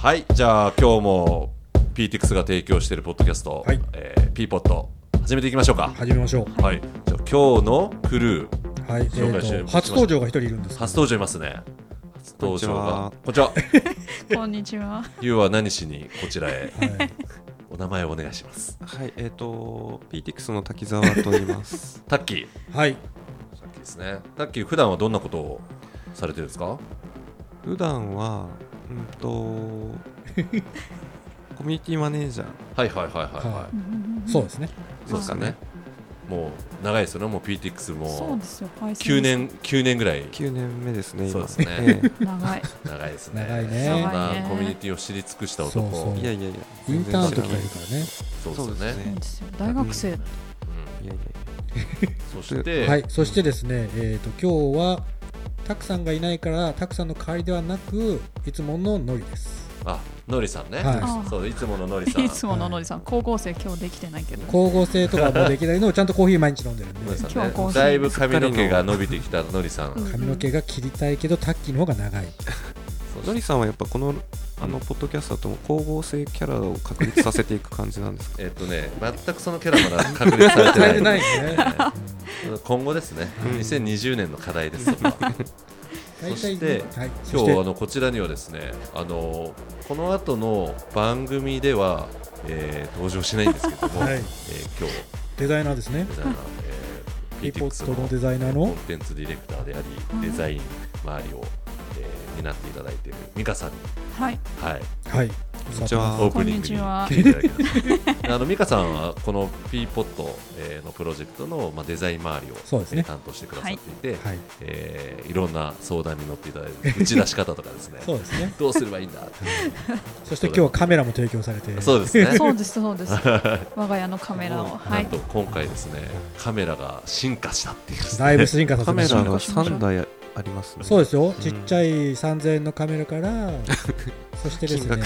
はいじゃあ今日も PTX が提供しているポッドキャスト、はい。えー、P ポット始めていきましょうか。始めましょう。はい。じゃあ今日のクルーはい、え紹介してーと初登場が一人いるんです。初登場いますね。初登場が。こんにちは。こんにちは。ゆうは。何しにこちらへ？はい、お名前をお願いします。はい、えっ、と、PTX の滝沢と言います。タッキー。はい、タッキーですね。タッキー普段はどんなことをされてるんですか？普段は、うんと、コミュニティマネージャー。はいはいはいはいははい。そうですね。いそうですかね。もう長いですよね。もう PTX そうもですよ。パイセン9年9年ぐらい。9年目ですね、今。そうですね。え長い。長いですね。長いね。そん長なコミュニティを知り尽くした男。そうそう。えいやいやいや、インターンの時がいるからね。そうですよね。大学生。うん。いいやいや。いそして、はい、そしてですね、えっ、と今日はたくさんがいないからたくさんの代わりではなくいつものノリです。あのりさんね、はい。そういつもののりさん。いつもののりさん、光合成今日できてないけど。光合成とかもできないのをちゃんとコーヒー毎日飲んでるんで。のりさんね。今日はコーヒー。だいぶ髪の毛が伸びてきたのりさん。髪の毛が切りたいけどタッキーの方が長い。そう。のりさんはやっぱこの、あの、ポッドキャストだと光合成キャラを確立させていく感じなんですか？えっ、とね全くそのキャラまだ確立されてない。ないね。今後ですね、うん。2020年の課題です。そしてはい、今日あのこちらにはですねあのこの後の番組では、えー登場しないんですけども、はい。えー今日。デザイナーですね。デザイナー、えー、ピポットののデザイナーの？コンテンツディレクターであり、デザイン周りを、えー担っていただいている美香さんに、はい。はい、はい。こんにちはオープニングにこんにちは来ていただきましたあの美香さんはこの P ポット、えーのプロジェクトの、まあ、デザイン周りを、そうですねえー担当してくださっていて、はい。えーいろんな相談に乗っていただいて打ち出し方とかですねそうですね。どうすればいいんだ？ってそして今日はカメラも提供されて。そうですね そうです、そうです。我が家のカメラを。はいなんと。今回ですねカメラが進化したっていうねだいぶ進化させカメました。ラが3台ありますね。そうですよ、ん。ちっちゃい3000円のカメラから、そしてですね、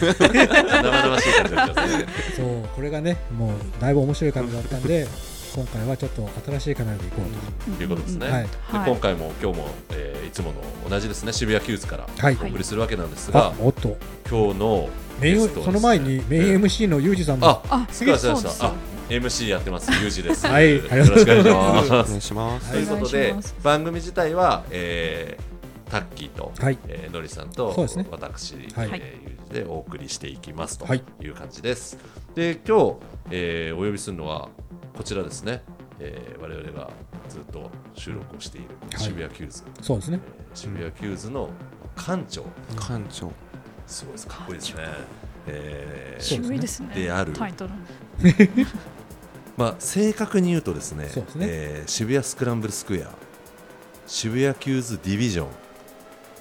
生々しい感じがしますね。そうこれがね、もうだいぶ面白いカメラだったんで、今回はちょっと新しいカメラでいこうと。いうことですね、と。はい、ではい。今回も今日も、えーいつもの同じですね。渋谷 QWS からはい、お送りするわけなんですあが、おっと、今日のメインゲストはですねその前にメイン MC のユージさんも、ああ、すぐ忘れまそうですしたあ MC やってますユージです。はい。よろしくお願いしまおす。願い。します。ということで番組自体は、えータッキーと、はい。えーのりさんとそうですね。私、はい。えーユージでお送りしていきますとはい。いう感じです。で今日、えーお呼びするのはこちらですね、えー我々がずっと収録をしているはい。渋谷 QWS、そうですね、えー渋谷 QWS の館長。館長。すごいです。かっこいいですね。えー渋いですね。であるタイトル。まあ、正確に言うとですねそうですね。えー渋谷スクランブルスクエア渋谷キューズディビジョン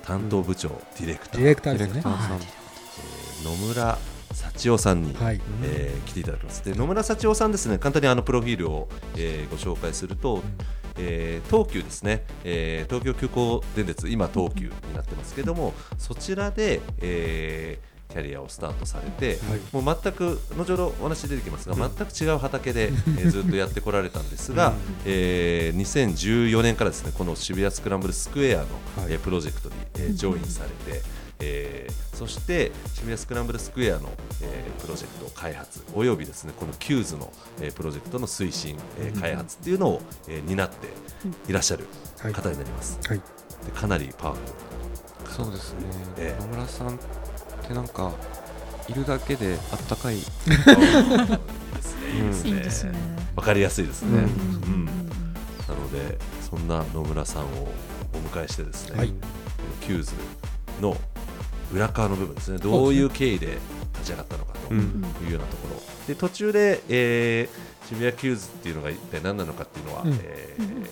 担当部長、ディレクター。ディレクターデですよね。ィレクターさん。えー野村幸男さんに、はい、えー来ていただきます。で野村幸男さんですね簡単にあのプロフィールを、えーご紹介すると、えー東急ですね、えー東京急行電鉄今東急になってますけどもそちらで、えーキャリアをスタートされて、もう全く後ほどお話出てきますが、全く違う畑で、えーずっとやってこられたんですが、えー2014年からですねこの渋谷スクランブルスクエアの、はい。えープロジェクトに、えージョインされて、えーそして渋谷スクランブルスクエアの、えープロジェクト開発およびですねこの QWS の、えープロジェクトの推進、えー開発っていうのを、えー担っていらっしゃるはい。方になります。はい、でかなりパワフルそうですね。ええ。野村さんってなんか、いるだけであったかい。ですね。いいですね。いいですね。わかりやすいですね。うん。うん。なのでそんな野村さんをお迎えしてですね、はい。この QWS の裏側の部分ですね。どういう経緯で立ち上がったのかとういうようなところ、で途中で、えー渋谷 QWS っていうのが一体何なのかっていうのは、うん。えー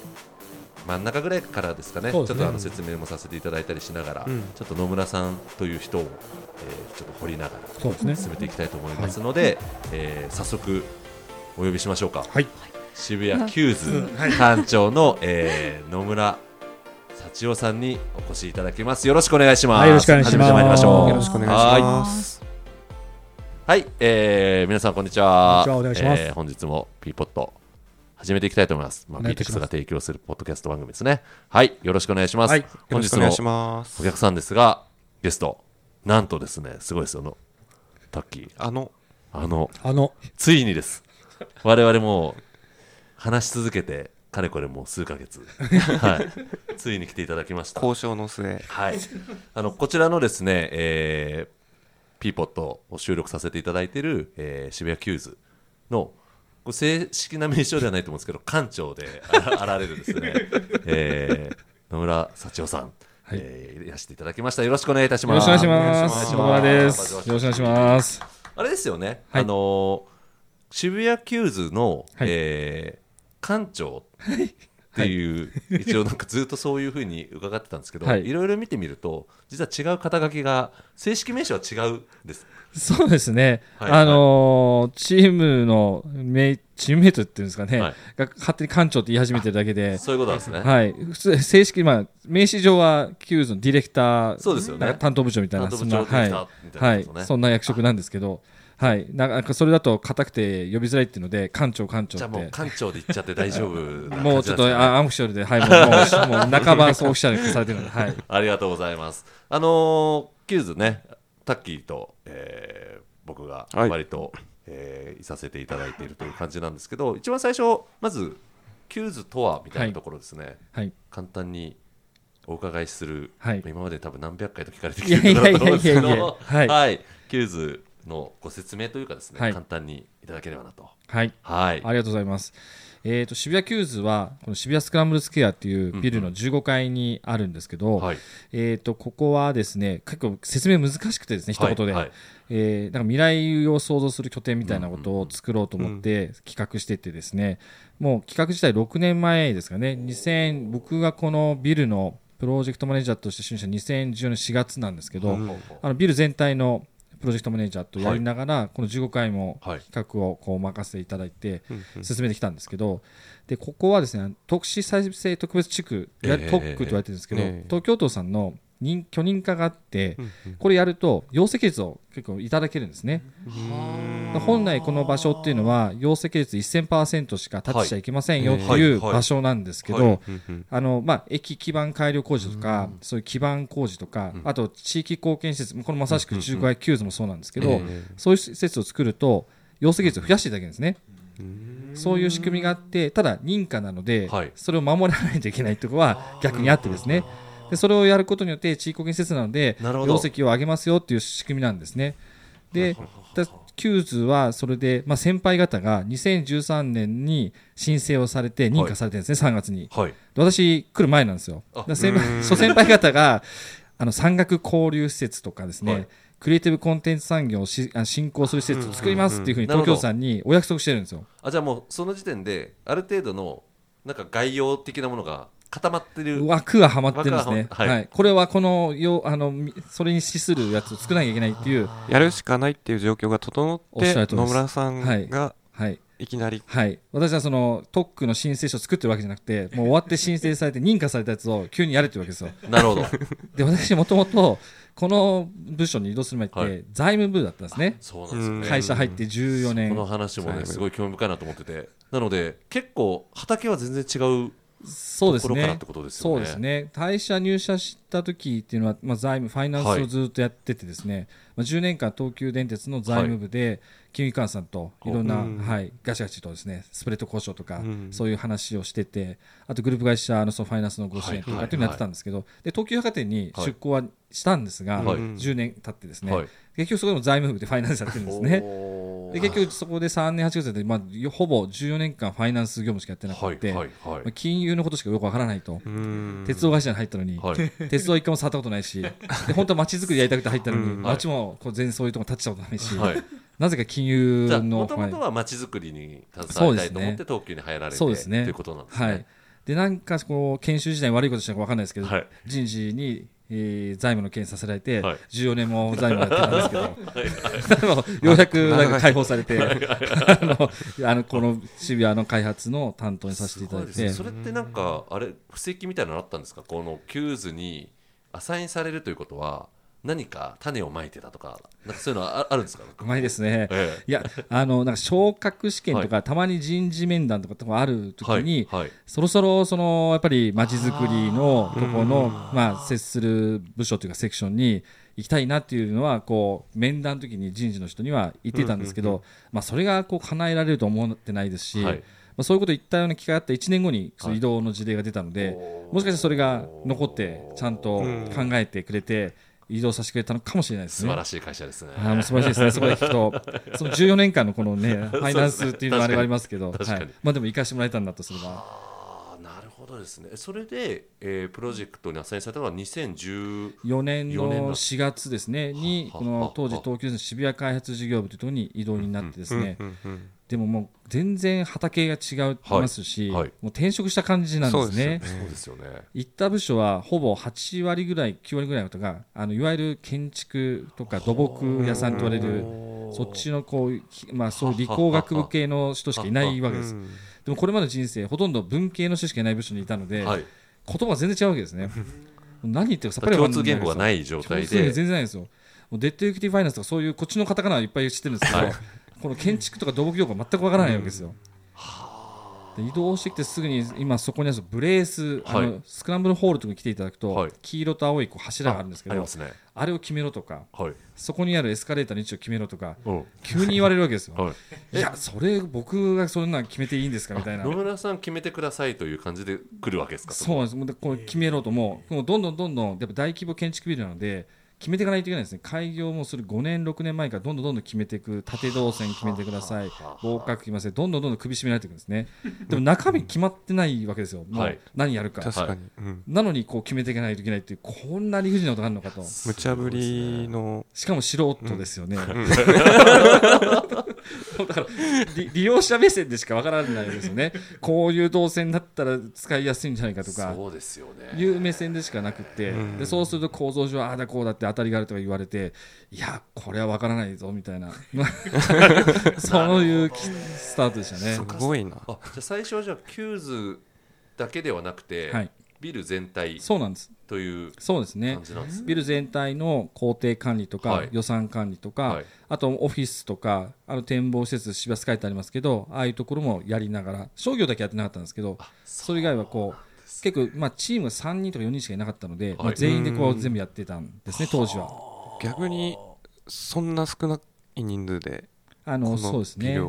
真ん中ぐらいからですかね。ね。ちょっとあの説明もさせていただいたりしながら、うん。ちょっと野村さんという人を、えーちょっと掘りながら。進めていきたいと思いますので、えー早速お呼びしましょうか。はい、渋谷 QWS 館長の、えー野村幸雄さんにお越しいただきます。よろしくお願いします。はいよろしくお願いします始めてまいりましょう。よろしくお願いしはます。はい、えー皆さんこんにちは。えー本日も P ポット始めていきたいと思います。まあ、お願いいたし PTX ますが提供するポッドキャスト番組ですね。はい、よろしくお願いします。はいよ本日のお。客さんですが、ゲスト、なんとですねすごいですよのタッキー。あの。あの。あの。ついにです。我々もう話し続けてかれこれもう数ヶ月。はい。ついに来ていただきました。交渉の末。はい、あのこちらのですね、えー、ピーポットを収録させていただいている、えー渋谷キューズの正式な名称ではないと思うんですけど館長であらあられるですね、えー、野村幸雄さん、はい。えーいらしていただきました。よろしくお願いいたしよろますしくお願いします。お野村願いしです。よろしくお願いします。あれですよね、はい。あのー渋谷 QWS の、はい。えー館長っていう、一応なんかずっとそういうふうに伺ってたんですけど、はい。い、ろいろ見てみると実は違う肩書きが正式名称は違うんです。そうですね。はい。あのーチームのメイチームメイトっていうんですかね、はい。が勝手に館長って言い始めてるだけで。そういうことなんですね、はい、普通正式、まあ、名刺上は QWS のディレクター、そうですよね。担当部長みたいな、そんなはい。はい、そんな役職なんですけど、はい、なんかそれだと硬くて呼びづらいっていうので、館長、館長じゃあもう。館長で言っちゃって大丈夫ね。もうちょっとあアンオフィシャルで、はい、もうもう半ばそうオフィシャルにされてるので、はい、ありがとうございます。あのー QWS ね、タッキーと、えー僕がはい割と、えーいさせていただいているという感じなんですけど、一番最初、まず、 QWS とはみたいなところですね、はい、簡単にお伺いする、はい。今まで多分何百回と聞かれていきてるやいやいことだと思うんですけど、はい。はい、 QWS のご説明というかですね、はい。簡単にいただければなと。はい、はい。ありがとうございます。えー、と渋谷 QWS はこの渋谷スクランブルスクエアっていうビルの15階にあるんですけど、はい。えー、とここはですね結構説明難しくてですね一言で、はい。えーなんか未来を想像する拠点みたいなことを作ろうと思って企画しててですね、もう企画自体6年前ですかね。2000僕がこのビルのプロジェクトマネージャーとして就任した2014年4月なんですけど、うん。あのビル全体のプロジェクトマネージャーとやりながら、この15回もはい。企画をこう任せていただいて進めてきたんですけど、でここはですね特殊再生特別地区、いわゆる特区と言われてるんですけど、ええ。東京都さんの認許認可があって、これやると容積率を結構いただけるんですね。本来この場所っていうのは容積率1000%しか建てちゃいけませんよってはい。う場所なんですけはい。ど、駅基盤改良工事とか、そういう基盤工事とか、あと地域貢献施設、これまさしく渋谷 QWS もそうなんですけど、ええそういう施設を作ると、容積率を増やしていただけるんですね。そういう仕組みがあって、ただ認可なので、はい。それを守らないといけないところは逆にあってですね。でそれをやることによって地域貢献施設なのでなるほど容積を上げますよっていう仕組みなんですね。で、だ QWS はそれで、まあ、先輩方が2013年に申請をされて認可されてるんですね、3月に。はい。で私来る前なんですよ。先輩諸先輩方があの産学交流施設とかですね、はいクリエイティブコンテンツ産業をしあ振興する施設を作りますっていうふうに東京都さんにお約束してるんですよ。あじゃあもうその時点である程度のなんか概要的なものが固まってる。枠ははまってるんですね。枠ははまはい。これはこのよあのみそれに資するやつを作らなきゃいけないっていう、やるしかないっていう状況が整って野村さんがはい。い。きなり。はい、私はその特区の申請書を作ってるわけじゃなくて、もう終わって申請されて認可されたやつを急にやれっていうわけですよ。なるほど。で私もともとこの部署に移動する前って、はい。財務部だったんですね。そうなんですよね会社入って14こ年。の話もはいねすごい興味深いなと思ってて。なので結構畑は全然違うそうですね。そうですね。会社入社した時っていうのは、まあ、財務ファイナンスをずっとやっててですね、まあ、10年間東急電鉄の財務部で、金融機関さんといろんな、うん。はい、ガチガチとですねスプレッド交渉とか、うん。そういう話をしててあとグループ会社のそのファイナンスのご支援とはい。かっていうのをやってたんですけど、で東急百貨店に出向はしたんですが、はい。10年経ってですね、はい。結局そこでも財務部でファイナンスやってるんですね。で結局そこで3年8月で、まあ、ほぼ14年間ファイナンス業務しかやってなくて、はいはいはい。まあ金融のことしかよくわからないと、うん。鉄道会社に入ったのに、はい。鉄道一回も触ったことないしで本当は街づくりやりたくて入ったのに、うん。街もこう全然そういうとこ立ちたことないし、はいなぜか金融のもともとはい。は街づくりに携わりたいと思って東急に入られてそうですね。ということなんですね。はい、でなんかこう研修時代に悪いことしたかわかんないですけど、はい。人事に、えー財務の件させられて、はい。14年も財務やってたんですけど、あのようやくなんか解放されて、あのあのこの渋谷の開発の担当にさせていただいて。ね。それってなんかあれ布石みたいなのあったんですか？この QWS にアサインされるということは何か種をまいてたとかなんかそういうのはああるんですか？うまいですね。えいや、あの、なんか昇格試験とか、たまに人事面談とかとかある時はいに、はい。そろそろ、その、やっぱり街づくりのとこの、まあ、接する部署というかセクションに行きたいなっていうのは、こう、面談の時に人事の人には言ってたんですけど、まあ、それがこう、叶えられると思ってないですし、はい。まあ、そういうこと言ったような機会があった1年後に、その移動の事例が出たので、もしかしたらそれが残って、ちゃんと考えてくれて、移動させてくれたのかもしれないですね。素晴らしい会社ですね。あーもう素晴らしいですね、そこで聞くと、その14年間のこのね、ファイナンスっていうのはあれがありますけど、はい、まあでも生かしてもらえたんだとすれば、なるほどですね。それで、えープロジェクトにアサインされたのは2010 4年4年のの4月ですね、に、この当時、東急の渋谷開発事業部というところに移動になってですね、でももう全然畑が違いますし、はい。はい。もう転職した感じなんですね。そうですよね。行った部署はほぼ8割ぐらい、9割ぐらいの方が、あのいわゆる建築とか土木屋さんと言われる、そっちのこう、きまあ、そう理工学部系の人しかいないわけです。うん。でもこれまでの人生、ほとんど文系の人しかいない部署にいたので、はい。言葉が全然違うわけですね。何言ってるかさっぱりわかんない共通言語がない状態で。全然ないですよ。デットエクイティファイナンスとかそういうこっちのカタカナはいっぱい知ってるんですけど、はいこの建築とか土木用語が全くわからないわけですよ。で移動してきてすぐに今そこにあるブレース、あのはいスクランブルホールとかに来ていただくと、はい。黄色と青いこう柱があるんですけどねあれを決めろとかはい。そこにあるエスカレーターの位置を決めろとかうん。急に言われるわけですよ。はい。いやそれ僕がそんなん決めていいんですかみたいな。野。村さん決めてくださいという感じで来るわけですかそうなんですこう決めろともうもうどんどんどんどんやっぱ大規模建築ビルなので決めていかないといけないですね。開業もする5年6年前からどんどんどんどん決めていく。縦動線決めてください。合格決めません。どんどんどんどん首絞められていくんですね。でも中身決まってないわけですよ。もはい。う何やるか、確かに、うん。なのにこう決めていかないといけない。っていうこんな理不尽なことがあるのかと。無茶ぶりのしかも素人ですよね、だから利利用者目線でしかわからないですよね。こういう動線だったら使いやすいんじゃないかとか。そうですよね。いう目線でしかなくて、うん。でそうすると構造上ああだこうだって当たりがあるとか言われていやこれは分からないぞみたいな。そういうきスタートでしたね。す。ごいな。あじゃあ最初はじゃあ QWS だけではなくて、はい、ビル全体そうなんです。というそうですね。感じなんですね。ビル全体の工程管理とか、はい。予算管理とか、はい。あとオフィスとかあの展望施設渋谷スカイってありますけどああいうところもやりながら商業だけやってなかったんですけどそれ以外はこう結構、まあ、チームが3人とか4人しかいなかったので、まあ、全員でこう全部やってたんですね当時は。逆にそんな少ない人数であのそうですね。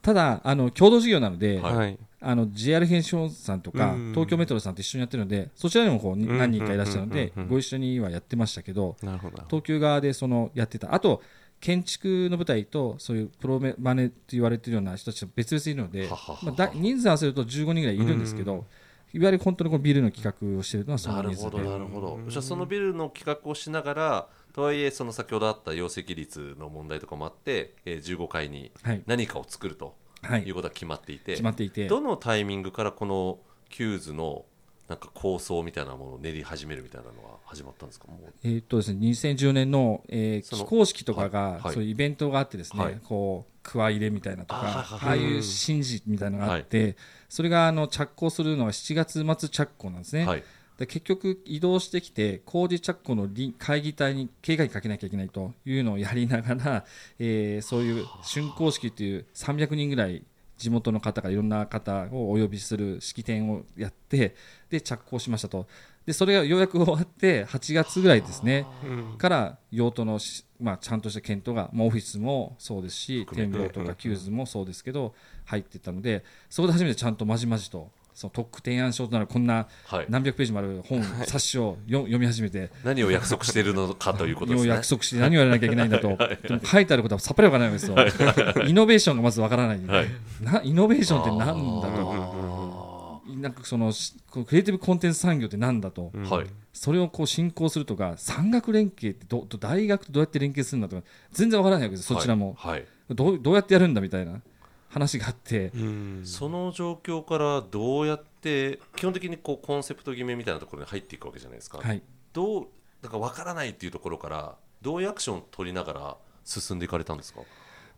ただあの共同事業なので、はいはいあの JR 編集さんとか、うん。東京メトロさんと一緒にやってるのでそちらにもこう何人かいらっしゃるので、うんご一緒にはやってましたけどなるほど。東急側でそのやってた。あと建築の舞台とそういうプロマネと言われてるような人たちは別々にいるのでまあ、だ人数合わせると15人ぐらいいるんですけど、いわゆる本当にこのビルの企画をしているのはそなるほどの人数でなるほど。じゃあそのビルの企画をしながらとはいえその先ほどあった容積率の問題とかもあって、えー、15階にはい、何かを作ると。はいい。うことが決まっていて、決まっていて。どのタイミングからこの QWS のなんか構想みたいなものを練り始めるみたいなのは始まったんですか？もう。えーっとですね、2010年の、えーその起工式とかはい。が、はい。そういうイベントがあってですね、はい。こうクワ入れみたいなとかあああいう神事みたいなのがあって、それがあの着工するのは7月末着工なんですね、はいで結局移動してきて工事着工のり会議体に経過にかけなきゃいけないというのをやりながら、えーそういう竣工式という300人ぐらい地元の方がいろんな方をお呼びする式典をやってで着工しましたと。でそれがようやく終わって8月ぐらいですね。うん。から用途のし、まあ、ちゃんとした検討が、まあ、オフィスもそうですし展望とかキューズもそうですけど入っていったのでそこで初めてちゃんとまじまじとその特区提案書となるこんなはい。何百ページもある本、冊子をよ読み始めて、何を約束しているのかということですね。を約束して何をやらなきゃいけないんだと、でも書いてあることはさっぱりわからないわけですよ、イノベーションがまずわからない、はい。なイノベーションって何だと、あなんかそのしこのクリエイティブコンテンツ産業って何だと、ーはい。それをこう進行するとか、産学連携ってどど大学とどうやって連携するんだとか、全然わからないわけです、そちらも、はい、はい。どうどうやってやるんだみたいな話があって、うん。その状況からどうやって基本的にこうコンセプト決めみたいなところに入っていくわけじゃないですか、はい、どうだから分からないっていうところからどういうアクションを取りながら進んでいかれたんですか？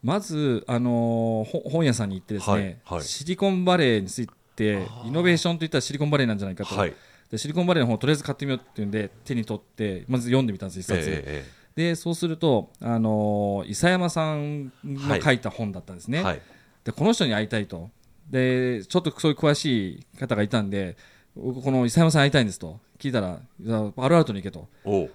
まず、あのーほ本屋さんに行ってですね、はいはい。シリコンバレーについてイノベーションといったらシリコンバレーなんじゃないかと、はい。でシリコンバレーの本をとりあえず買ってみようっていうんで手に取ってまず読んでみたんです一冊、えでそうすると、あのー伊佐山さんの書いた本だったんですね、えはいでこの人に会いたいと。でちょっとそういう詳しい方がいたんで僕この伊佐山さん会いたいんですと。聞いたらパルアルトに行けと。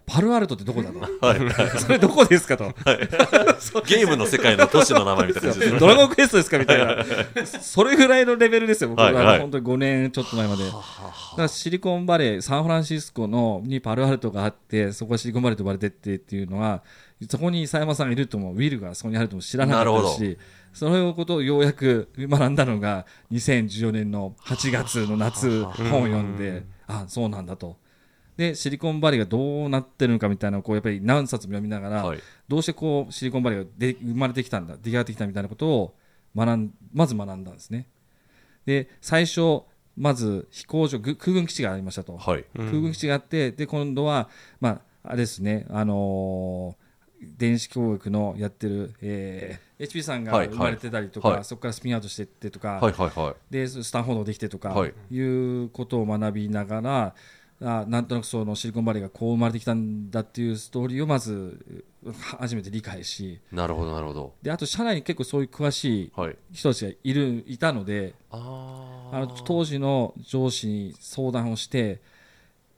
パルアルトってどこだと。はい。それどこですかと。ゲームの世界の都市の名前みたいな。ドラゴンクエストですかみたいな。それぐらいのレベルですよ僕は、はいはい。本当に5年ちょっと前まで。だからシリコンバレーサンフランシスコのにパルアルトがあってそこがシリコンバレーと呼ばれてってっていうのはそこに佐山さんがいるともウィルがそこにあるとも知らなかったしそのことをようやく学んだのが2014年の8月の夏本を読んであそうなんだと。でシリコンバレーがどうなってるのかみたいなのをこうやっぱり何冊も読みながら、はい。どうしてこうシリコンバレーがで生まれてきたんだ出来上がってきたみたいなことを学んまず学んだんですね。で最初まず飛行場ぐ空軍基地がありましたと、はい。空軍基地があってで今度はまああれですねあのー電子教育のやってる、えー HP さんがはい生まれてたりとか、はい。そこからスピンアウトしていってとか、はいはいはい。でスタンフォードできてとか、はい。い、うことを学びながらあなんとなくそのシリコンバレーがこう生まれてきたんだっていうストーリーをまずは初めて理解しなるほどなるほど。であと社内に結構そういう詳しいはい人たちがい。るいたのでああの当時の上司に相談をして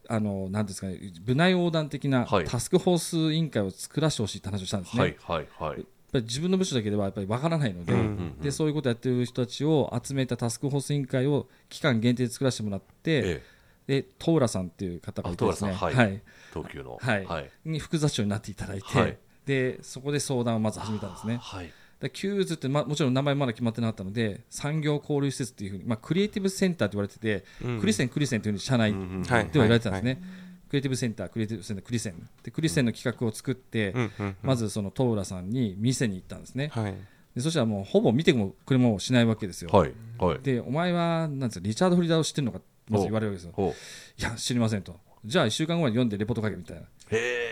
あのなんですかね部内横断的なはい。タスクフォース委員会を作らせてほしいって話をしたんですね。はいはいはい。やっぱり自分の部署だけではやっぱりわからないので,、うんうんでそういうことをやってる人たちを集めたタスクフォース委員会を期間限定で作らせてもらって、ええ。でトーラさんっていう方がいてですね。あトーラさん。はい。東急の。はい。はい。に副座長になっていただいて、はい。でそこで相談をまず始めたんですね。はいでキューズって、ま、もちろん名前まだ決まってなかったので産業交流施設っていうふうに、まあ、クリエイティブセンターと言われてて、うんクリセンクリセンというふうに社内では言われてたん。ですね、クリエイティブセンタークリエイティブセンタークリセン。でクリセンの企画を作って、まずそのトーラさんに店に行ったんですね、はい。でそしたらもうほぼ見てもくれもしないわけですよ、はい。はい。でお前はなんですかリチャード・フリーダーを知ってるのかまず言われるわけですよ。いや知りませんと。じゃあ1週間後まで読んでレポート書けみたいな。へ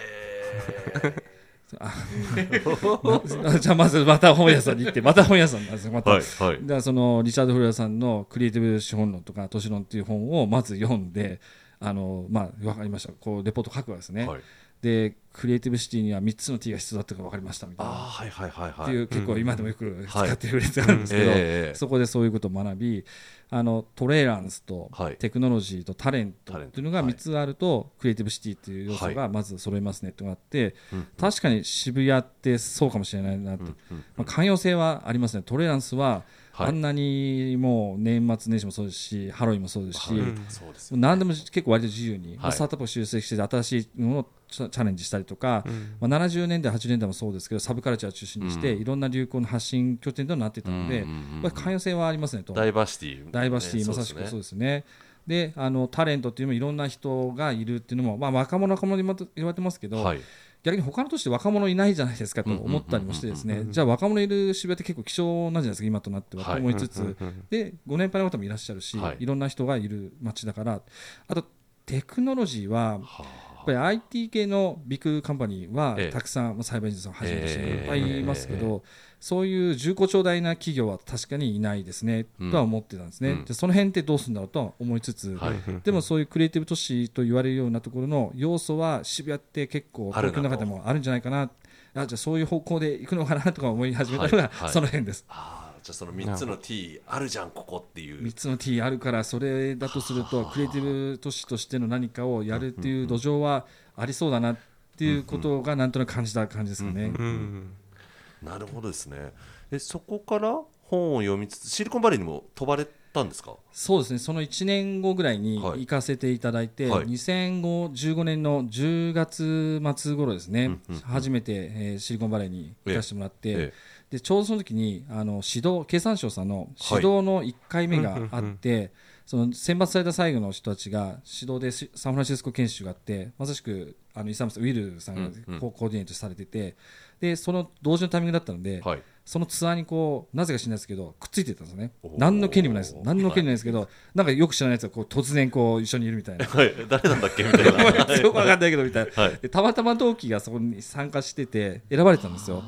な じゃあまずまた本屋さんに行ってまた本屋さんなんですよまた、えはいはい。だそのリチャード・フリーダーさんの「クリエイティブ資本論」とか「都市論」っていう本をまず読んであのまあ分かりました。こうレポート書くわけですね、はいでクリエイティブシティには3つの T が必要だったか分かりましたみたいな。はいはいはいはい。っていう結構今でもよく使はい。ってるフレーズがあるんですけど、ええそこでそういうことを学びあのトレーランスとはい。テクノロジーとタレントっていうのがはい。3つあると、クリエイティブシティっていう要素がまず揃いますねってのがあって、うん確かに渋谷ってそうかもしれないなと、うんうん。まあ、寛容性はありますね。トレーランスははい。あんなにもう年末年始もそうですしハロウィンもそうですし、はい。うん。何でも結構割と自由に、まあはいスタートアップを集積して新しいものをチャレンジしたりとか、うん。まあ、70年代80年代もそうですけどサブカルチャーを中心にして、うん。いろんな流行の発信拠点となっていたので、うんうんうんうん。やっぱり寛容性はありますねと。ダイバーシティダイバーシティまさしくそうですね。であのタレントっていうのもいろんな人がいるっていうのも、まあ、若者若者に言われてますけど、はい逆に他の都市で若者いないじゃないですかと思ったりもしてですね。じゃあ若者いる渋谷って結構希少なんじゃないですか今となってはとはい。思いつつ、でご年配の方もいらっしゃるし、はい。い、ろんな人がいる街だからあとテクノロジーははやっぱり IT 系のビッグカンパニーはええ。たくさん、まあサイバーエンジニアさんをはじめとしてええいっぱいいますけど、そういう重厚長大な企業は確かにいないですね、うん。とは思ってたんですね、うん。でその辺ってどうするんだろうとは思いつつ、はい。でもそういうクリエイティブ都市と言われるようなところの要素は渋谷って結構東京の中でもあるんじゃないかな。あじゃあそういう方向で行くのかなとか思い始めたのが、はい。はい。その辺です。じゃあその3つの T あるじゃんここっていう。3つの T あるからそれだとするとクリエイティブ都市としての何かをやるっていう土壌はありそうだなっていうことがなんとなく感じた感じですかね。うんなるほどですね。えそこから本を読みつつシリコンバレーにも飛ばれたんですか？そうですね。その1年後ぐらいにはい。行かせていただいて、はい。2015年の10月末頃ですね、うんうんうん。初めて、えーシリコンバレーに行かせてもらって、えでちょうどその時にあの指導経産省さんのはい。指導の1回目があって、その選抜された最後の人たちが指導でしサンフランシスコ研修があってまさしくあのイサムさんウィルさんがコ,、コーディネートされててでその同時のタイミングだったので、はい。そのツアーにこうなぜか知らないですけどくっついてたんですよね。何の権利もないです。何の権利もないですけど、なんかよく知らないやつがこう突然こう一緒にいるみたいな。は い誰なんだっけみたいな。よくわかんないけどみたいな。たまたま同期がそこに参加してて選ばれてたんですよ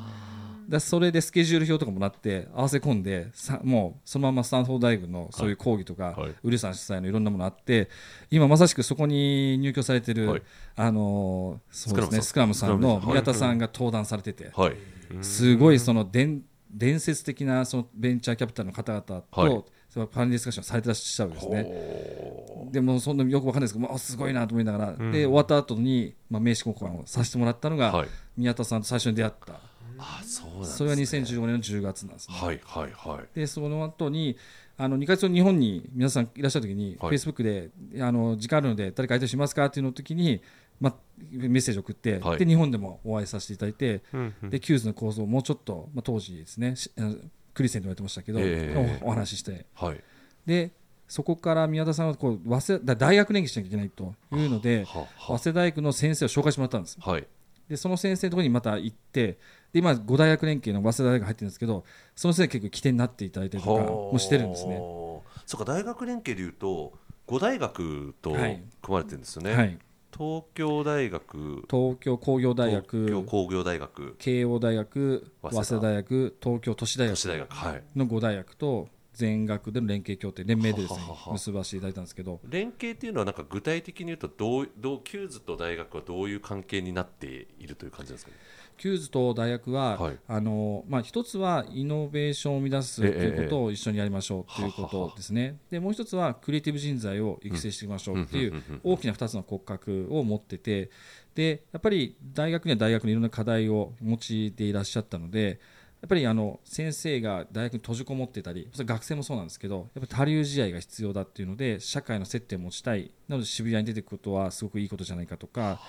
だそれでスケジュール表とかもらって合わせ込んでさもうそのままスタンフォード大学のそういう講義とか、はい。ウルさん主催のいろんなものあって今まさしくそこに入居されてる、はい。あのーそうですねススクラムさんの宮田さんが登壇されてて、はい。すごいその伝伝説的なそのベンチャーキャピタルの方々と、はい。そのパネルディスカッションされてらっしゃるんですね。おでもそんなよくわかんないですけど、まあ、すごいなと思いながら、で終わった後に、まあ、名刺交換をさせてもらったのが、はい。宮田さんと最初に出会ったあそうなんですね。それが2015年の10月なんですね。はいはいはい。でその後にあの2ヶ月後に日本に皆さんいらっしゃる時に、はい。Facebook であの時間あるので誰か相手しますかっていうの時に、まあ、メッセージを送って、はい。で日本でもお会いさせていただいて、うんうん。でキューズの構造をもうちょっと、まあ、当時ですねしあのクリセンと言われてましたけど、ええ。おお話しして。はい。でそこから宮田さんはこう早稲田大学連携しなきゃいけないというのでは早稲田大学の先生を紹介してもらったんです。はいでその先生のところにまた行ってで今5大学連携の早稲田大学入ってるんですけどその先生結構起点になっていただいたりとかもしてるんですね。はあそうか大学連携でいうと五大学と組はい。まれてるんですよね、はい、東京大学。東京工業大東京学工業大学。慶応大学早稲田。大学東京都市大学の5大学と全学での連携協定連名でですね。結ばせていただいたんですけど。連携っていうのはなんか具体的に言うとどうどうキューズと大学はどういう関係になっているという感じですかね？キューズと大学は、はい。あのまあ、一つはイノベーションを生み出すということを一緒にやりましょうということですね、でもう一つはクリエイティブ人材を育成していきましょうっていう大きな2つの骨格を持っててでやっぱり大学には大学のいろんな課題をお持ちでいらっしゃったのでやっぱりあの先生が大学に閉じこもってたり学生もそうなんですけどやっぱり他流試合が必要だっていうので社会の接点を持ちたい。なので渋谷に出てくことはすごくいいことじゃないかとか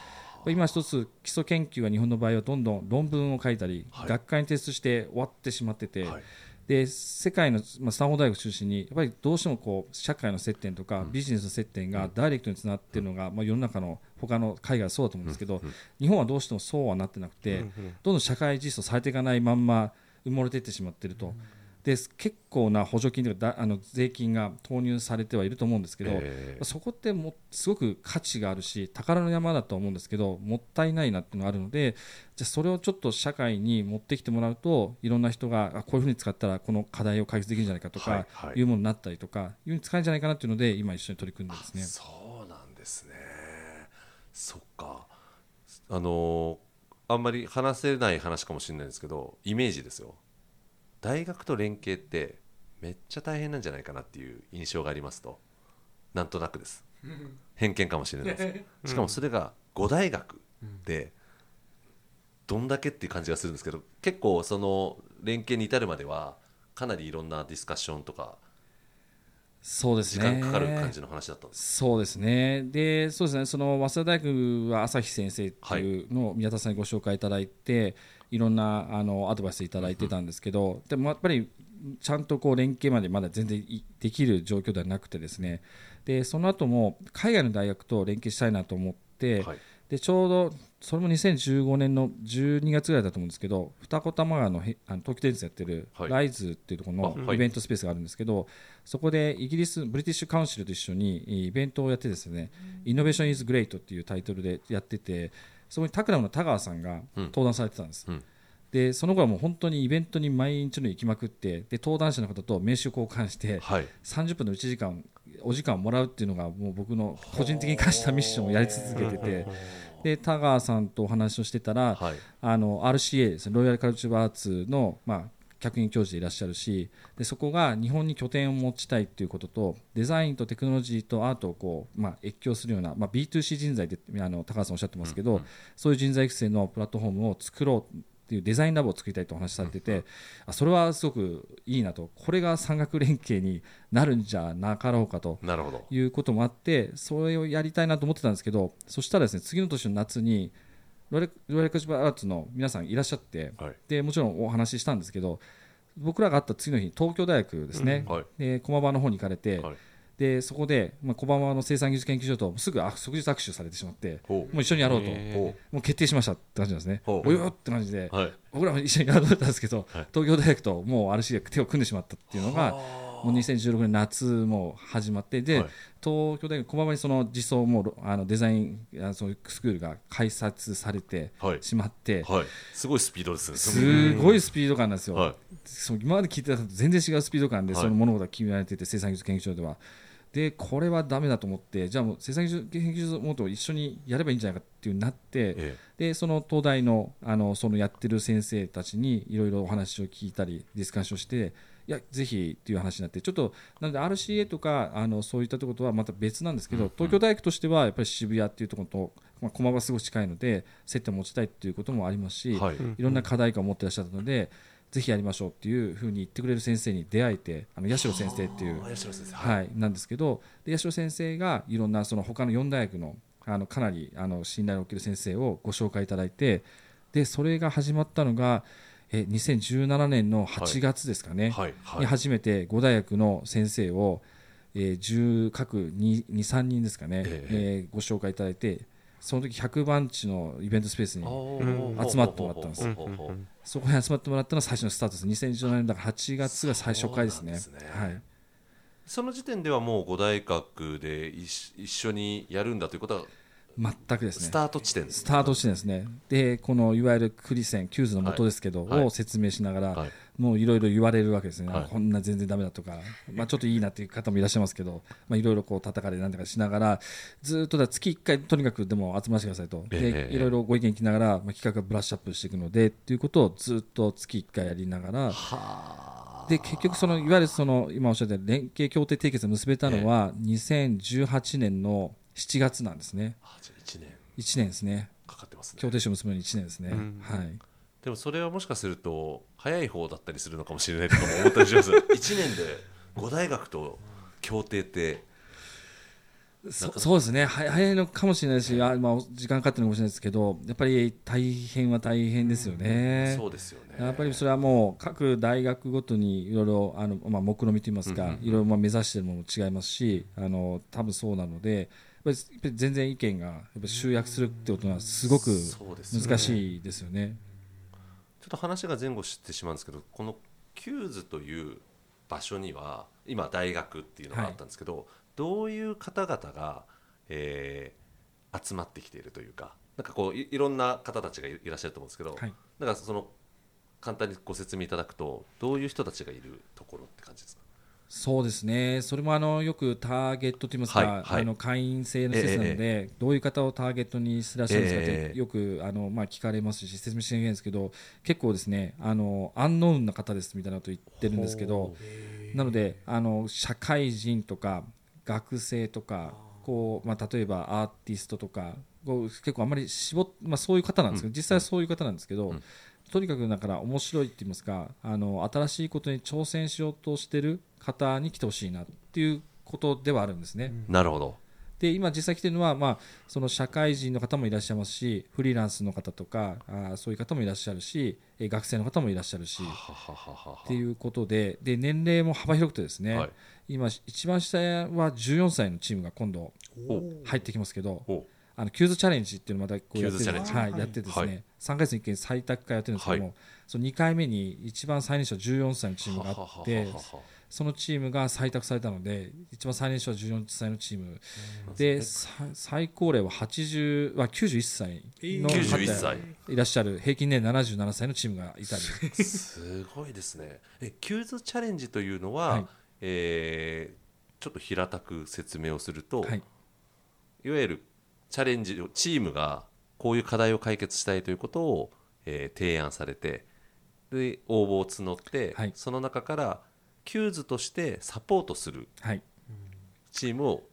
今一つ基礎研究が日本の場合はどんどん論文を書いたり、はい。学会に提出して終わってしまってて、はい。で世界の、まあ、スタンフォード大学中心にやっぱりどうしてもこう社会の接点とか、ビジネスの接点がダイレクトにつながっているのが、まあ、世の中の他の海外はそうだと思うんですけど、日本はどうしてもそうはなってなくて、どんどん社会実装されていかないまんま埋もれていってしまっていると。で結構な補助金とかだあの税金が投入されてはいると思うんですけど、えーそこってもすごく価値があるし宝の山だと思うんですけどもったいないなっていうのがあるのでじゃあそれをちょっと社会に持ってきてもらうといろんな人があこういうふうに使ったらこの課題を解決できるんじゃないかとか、はいうものになったりとかいうふうに使えるんじゃないかなっていうので今一緒に取り組んでですね。そうなんですねそっかあのーあんまり話せない話かもしれないんですけどイメージですよ。大学と連携ってめっちゃ大変なんじゃないかなっていう印象がありますと。なんとなくです。偏見かもしれないです。しかもそれが5大学でどんだけっていう感じがするんですけど結構その連携に至るまではかなりいろんなディスカッションとかそうです時ね間かかる感じの話だったんですそうですね。で、そうですね。その早稲田大学は朝日先生っていうのを宮田さんにご紹介いただいて、い、ろんなあのアドバイスいただいてたんですけど、でもやっぱりちゃんとこう連携までまだ全然いできる状況ではなくてですね。で、その後も海外の大学と連携したいなと思って、はいでちょうどそれも2015年の12月ぐらいだと思うんですけど二子玉川のへあの東急電鉄やってるはい。ライズっていうところのイベントスペースがあるんですけど、そこでイギリスブリティッシュカウンシルと一緒にイベントをやってですね「イノベーション・イズ・グレイト」っていうタイトルでやっててそこにタクラムの田川さんがうん。登壇されてたんです、うん。でその後はもう本当にイベントに毎日のように行きまくってで登壇者の方と名刺を交換してはい。30分の1時間お時間をもらうっていうのがもう僕の個人的に課したミッションをやり続けててで田川さんとお話をしてたら、はい。あの RCA ですねロイヤルカルチャーアーツの、まあ、客員教授でいらっしゃるしでそこが日本に拠点を持ちたいということとデザインとテクノロジーとアートをこう、まあ、越境するような、まあ、B2C 人材であの高橋さんおっしゃってますけど、そういう人材育成のプラットフォームを作ろうっていうデザインラボを作りたいとお話しされてて、あそれはすごくいいなと。これが産学連携になるんじゃなかろうかと。なるほど。いうこともあってそれをやりたいなと思ってたんですけどそしたらですね次の年の夏にロイヤルロイヤルカルチャーアーツの皆さんいらっしゃってはい。でもちろんお話ししたんですけど僕らが会った次の日東京大学ですね、はい。で駒場の方に行かれて、はいでそこで、まあ、駒場の生産技術研究所とすぐあ即日握手されてしまってもう一緒にやろうと、もう決定しましたって感じなんですね。およって感じで、うはい。僕らも一緒にやろうと思ったんですけど、はい。東京大学ともう RC で手を組んでしまったっていうのがもう2016年夏も始まってで、はい。東京大学駒場にその実装もあのデザインあそういうスクールが開設されてはい。しまって、はい。すごいスピードですね。すごいスピード感なんですよ、はい。そう今まで聞いてたのと全然違うスピード感ではい。その物事が決められてて、生産技術研究所では。でこれはダメだと思ってじゃあもう生産技術研究所と一緒にやればいいんじゃないかっていうになって、えでその東大のあのそのやってる先生たちにいろいろお話を聞いたりディスカッションしていやぜひっていう話になってちょっとなので RCA とかあのそういったところとはまた別なんですけど、うん東京大学としてはやっぱり渋谷っていうところと、まあ、駒場すごく近いので接点を持ちたいっていうこともありますし、えはい。いろんな課題感を持ってらっしゃったので、ぜひやりましょうっていうふうに言ってくれる先生に出会えて、あの八代先生っていう、はい、なんですけど、で八代先生がいろんなその他の4大学のあのかなりあの信頼を受ける先生をご紹介いただいて、でそれが始まったのが、え2017年の8月ですかね、はい。はい。に初めて5大学の先生を、えー、10各2、3人ですかね、え。えーご紹介いただいて、その時100番地のイベントスペースにうん集まってもらったんですそこに集まってもらったのが最初のスタートです。2017年だから8月が最初回ですね。ねはい。その時点ではもう五大学で一一緒にやるんだということは全くですね。スタート地点ですスタート地点ですね。で、このいわゆるクリセン、キューズの元ですけど、はいはいを説明しながら、はいもういろいろ言われるわけですね、はい。あこんな全然ダメだとか、まあ、ちょっといいなっていう方もいらっしゃいますけど、まあ、いろいろこう叩かれなんとかしながら、ずっとだ月1回、とにかくでも集まらせてくださいと、いろいろご意見聞きながら、まあ、企画がブラッシュアップしていくのでっていうことをずっと月1回やりながら、で結局その、いわゆるその今おっしゃった連携協定締結を結べたのは、2018年の7月なんですね、あじゃあ1年。1年ですね、かかってますね。協定書を結ぶのに1年ですね。うん。はいでもそれはもしかすると早い方だったりするのかもしれないとかも思ったりします。1年で五大学と協定ってそそうですね、は早いのかもしれないし、あまあ、時間かかってるのかもしれないですけど、やっぱり大変は大変ですよね。そうですよね。やっぱりそれはもう各大学ごとにいろいろあの、まあ、目論見といいますか、うんうんうん。いろいろまあ目指しているものも違いますし、あの多分そうなので、やっぱり全然意見がやっぱり集約するってことはすごく難しいですよね。と話が前後してしまうんですけどこのキューズという場所には今大学っていうのがあったんですけど、どういう方々が、えー集まってきているというかなんかこういいろんな方たちがいいらっしゃると思うんですけど、はい。なんかその簡単にご説明いただくとどういう人たちがいるところって感じですか？そうですね、それもあのよくターゲットといいますか、はいはい。あの会員制の施設なので、どういう方をターゲットにしてらっしゃるんですかって、ええ。よくあの、まあ、聞かれますし、説明してないんですけど、結構ですね、あのアンノウンな方ですみたいなこと言ってるんですけど、なのであの、社会人とか学生とか、こうまあ、例えばアーティストとか、こう結構あんまり絞っ、まあ、そういう方なんですけど、実際そういう方なんですけど、うんとにかくだから面白いって言いますかあの新しいことに挑戦しようとしてる方に来てほしいなっていうことではあるんですね。なるほど。で今実際来てるのは、まあ、その社会人の方もいらっしゃいますしフリーランスの方とかあーそういう方もいらっしゃるしえー学生の方もいらっしゃるしっていうことでで年齢も幅広くてですね、はい。今一番下は14歳のチームが今度お。入ってきますけどおあのキューズチャレンジっていうのをまたこうやってはい、やってですね、はい。3ヶ月に1回最多回やってるんですけども、はその2回目に一番最年少14歳のチームがあってそのチームが採択されたので一番最年少は14歳のチーム。でさ最高齢は80は91歳の91方歳。いらっしゃる平均年齢77歳のチームがいたり。すごいですね。えキューズチャレンジというのは、はい。えーちょっと平たく説明をすると、はい。いわゆるチャレンジをチームがこういう課題を解決したいということを、えー提案されてで応募を募って、はい。その中からキューズとしてサポートするはい。チームを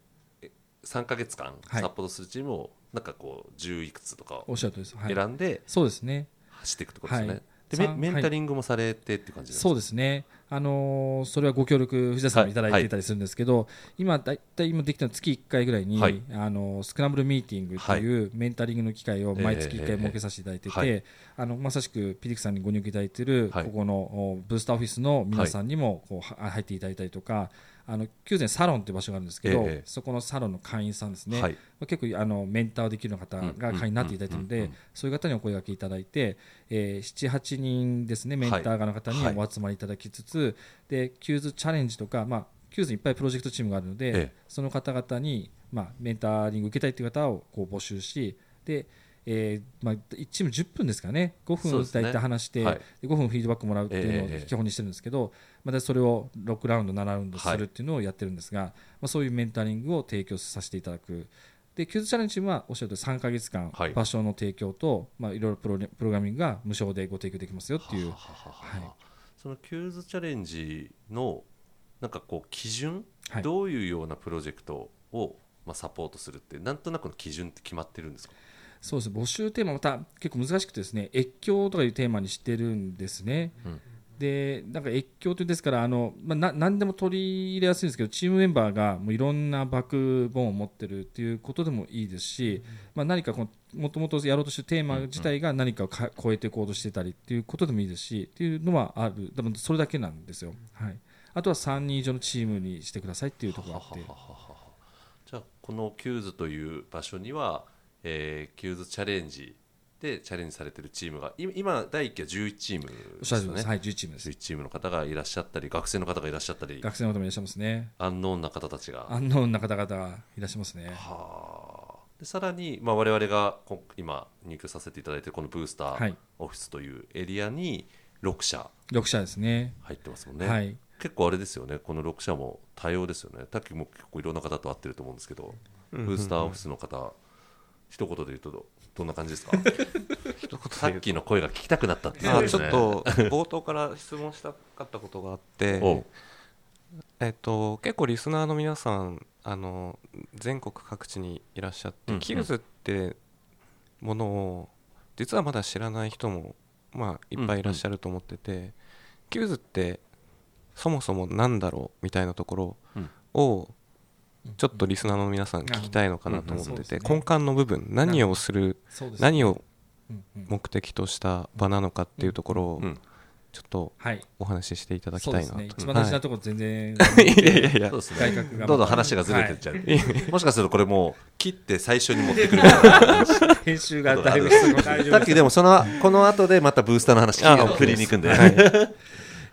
え3か月間はい。サポートするチームをなんかこう10いくつとかおっしゃるとりです、はい、選んでそうですね。走っていくってことですよね、はい。でさメメンタリングもされてって感じですか？そうですね、あのーそれはご協力、藤田さんもいただいていたりするんですけど、今、だいたい今できたの月1回ぐらいに、はい。あのースクランブルミーティングというメンタリングの機会を毎月1回設けさせていただいてて、ええええあのまさしくピリクさんにご入居いただいている、はい。ここのおブースターオフィスの皆さんにもこうは入っていただいたりとか、あの宮前サロンという場所があるんですけど、ええそこのサロンの会員さんですね、はい。まあ結構あのメンターできる方が会員になっていただいているのでそういう方にお声掛けいただいて、えー、78人ですねメンター側の方にはいお集まりいただきつつ、つでキューズチャレンジとか、まあ、キューズにいっぱいプロジェクトチームがあるので、ええ。その方々に、まあ、メンタリング受けたいという方をこう募集しで、えーまあ、1チーム10分ですかね。5分大体話して、はい。で5分フィードバックもらうっていうのええを基本にしてるんですけど、またそれを6ラウンド7ラウンドするっていうのをやってるんですが、まあ、そういうメンタリングを提供させていただく。でキューズチャレンジはおっしゃると3か月間、はい。場所の提供と、まあ、いろいろプロプログラミングが無償でご提供できますよっていう。はははははそのキューズチャレンジのなんかこう基準、はい。どういうようなプロジェクトをまあサポートするってなんとなくの基準って決まってるんですか？そうです。募集テーマまた結構難しくてですね越境とかいうテーマにしてるんですね、うん。でなんか越境というですからあの、まあ、な何でも取り入れやすいんですけどチームメンバーがもういろんなバックボーンを持ってるっていうことでもいいですし、まあ、何かこのもともとやろうとしてるテーマ自体が何かをか超えていこうとしてたりっていうことでもいいですしっていうのはある。でもそれだけなんですよ、はい、あとは3人以上のチームにしてくださいっていうところがあって。じゃあこのキューズという場所には、えーキューズチャレンジでチャレンジされてるチームがい今第1期は11チームですよね。はい、11チームです。11チームの方がいらっしゃったり学生の方がいらっしゃったり学生の方もいらっしゃいますね。アンノーンな方たちが。アンノーンな方々がいらっしゃいますね。はあ。でさらに、まあ、我々がこ今入居させていただいているこのブースターはい。オフィスというエリアに6社。6社ですね。入ってますもんね、はい。結構あれですよね。この6社も多様ですよね。さっきも結構いろんな方と会ってると思うんですけど、ブースターオフィスの方一言で言うとどどんな感じですか？一言さっきの声が聞きたくなったっていうね。ちょっと冒頭から質問したかったことがあってえっと、結構リスナーの皆さんあの全国各地にいらっしゃって、うんうん。キルズってものを実はまだ知らない人も、まあ、いっぱいいらっしゃると思ってて、キルズってそもそもなんだろうみたいなところうん。をちょっとリスナーの皆さん聞きたいのかなと思ってて、根幹の部分何をする何を目的とした場なのかっていうところをうんちょっとはい。お話ししていただきたいなと。ね。一番大事なところ全然、はい。いやいやいや。ねどんどん話がずれてっちゃう、もしかするとこれもう切って最初に持ってくる。編集がだいぶすごい大丈さっきでもそのこの後でまたブースターの話あ振りに行くんで、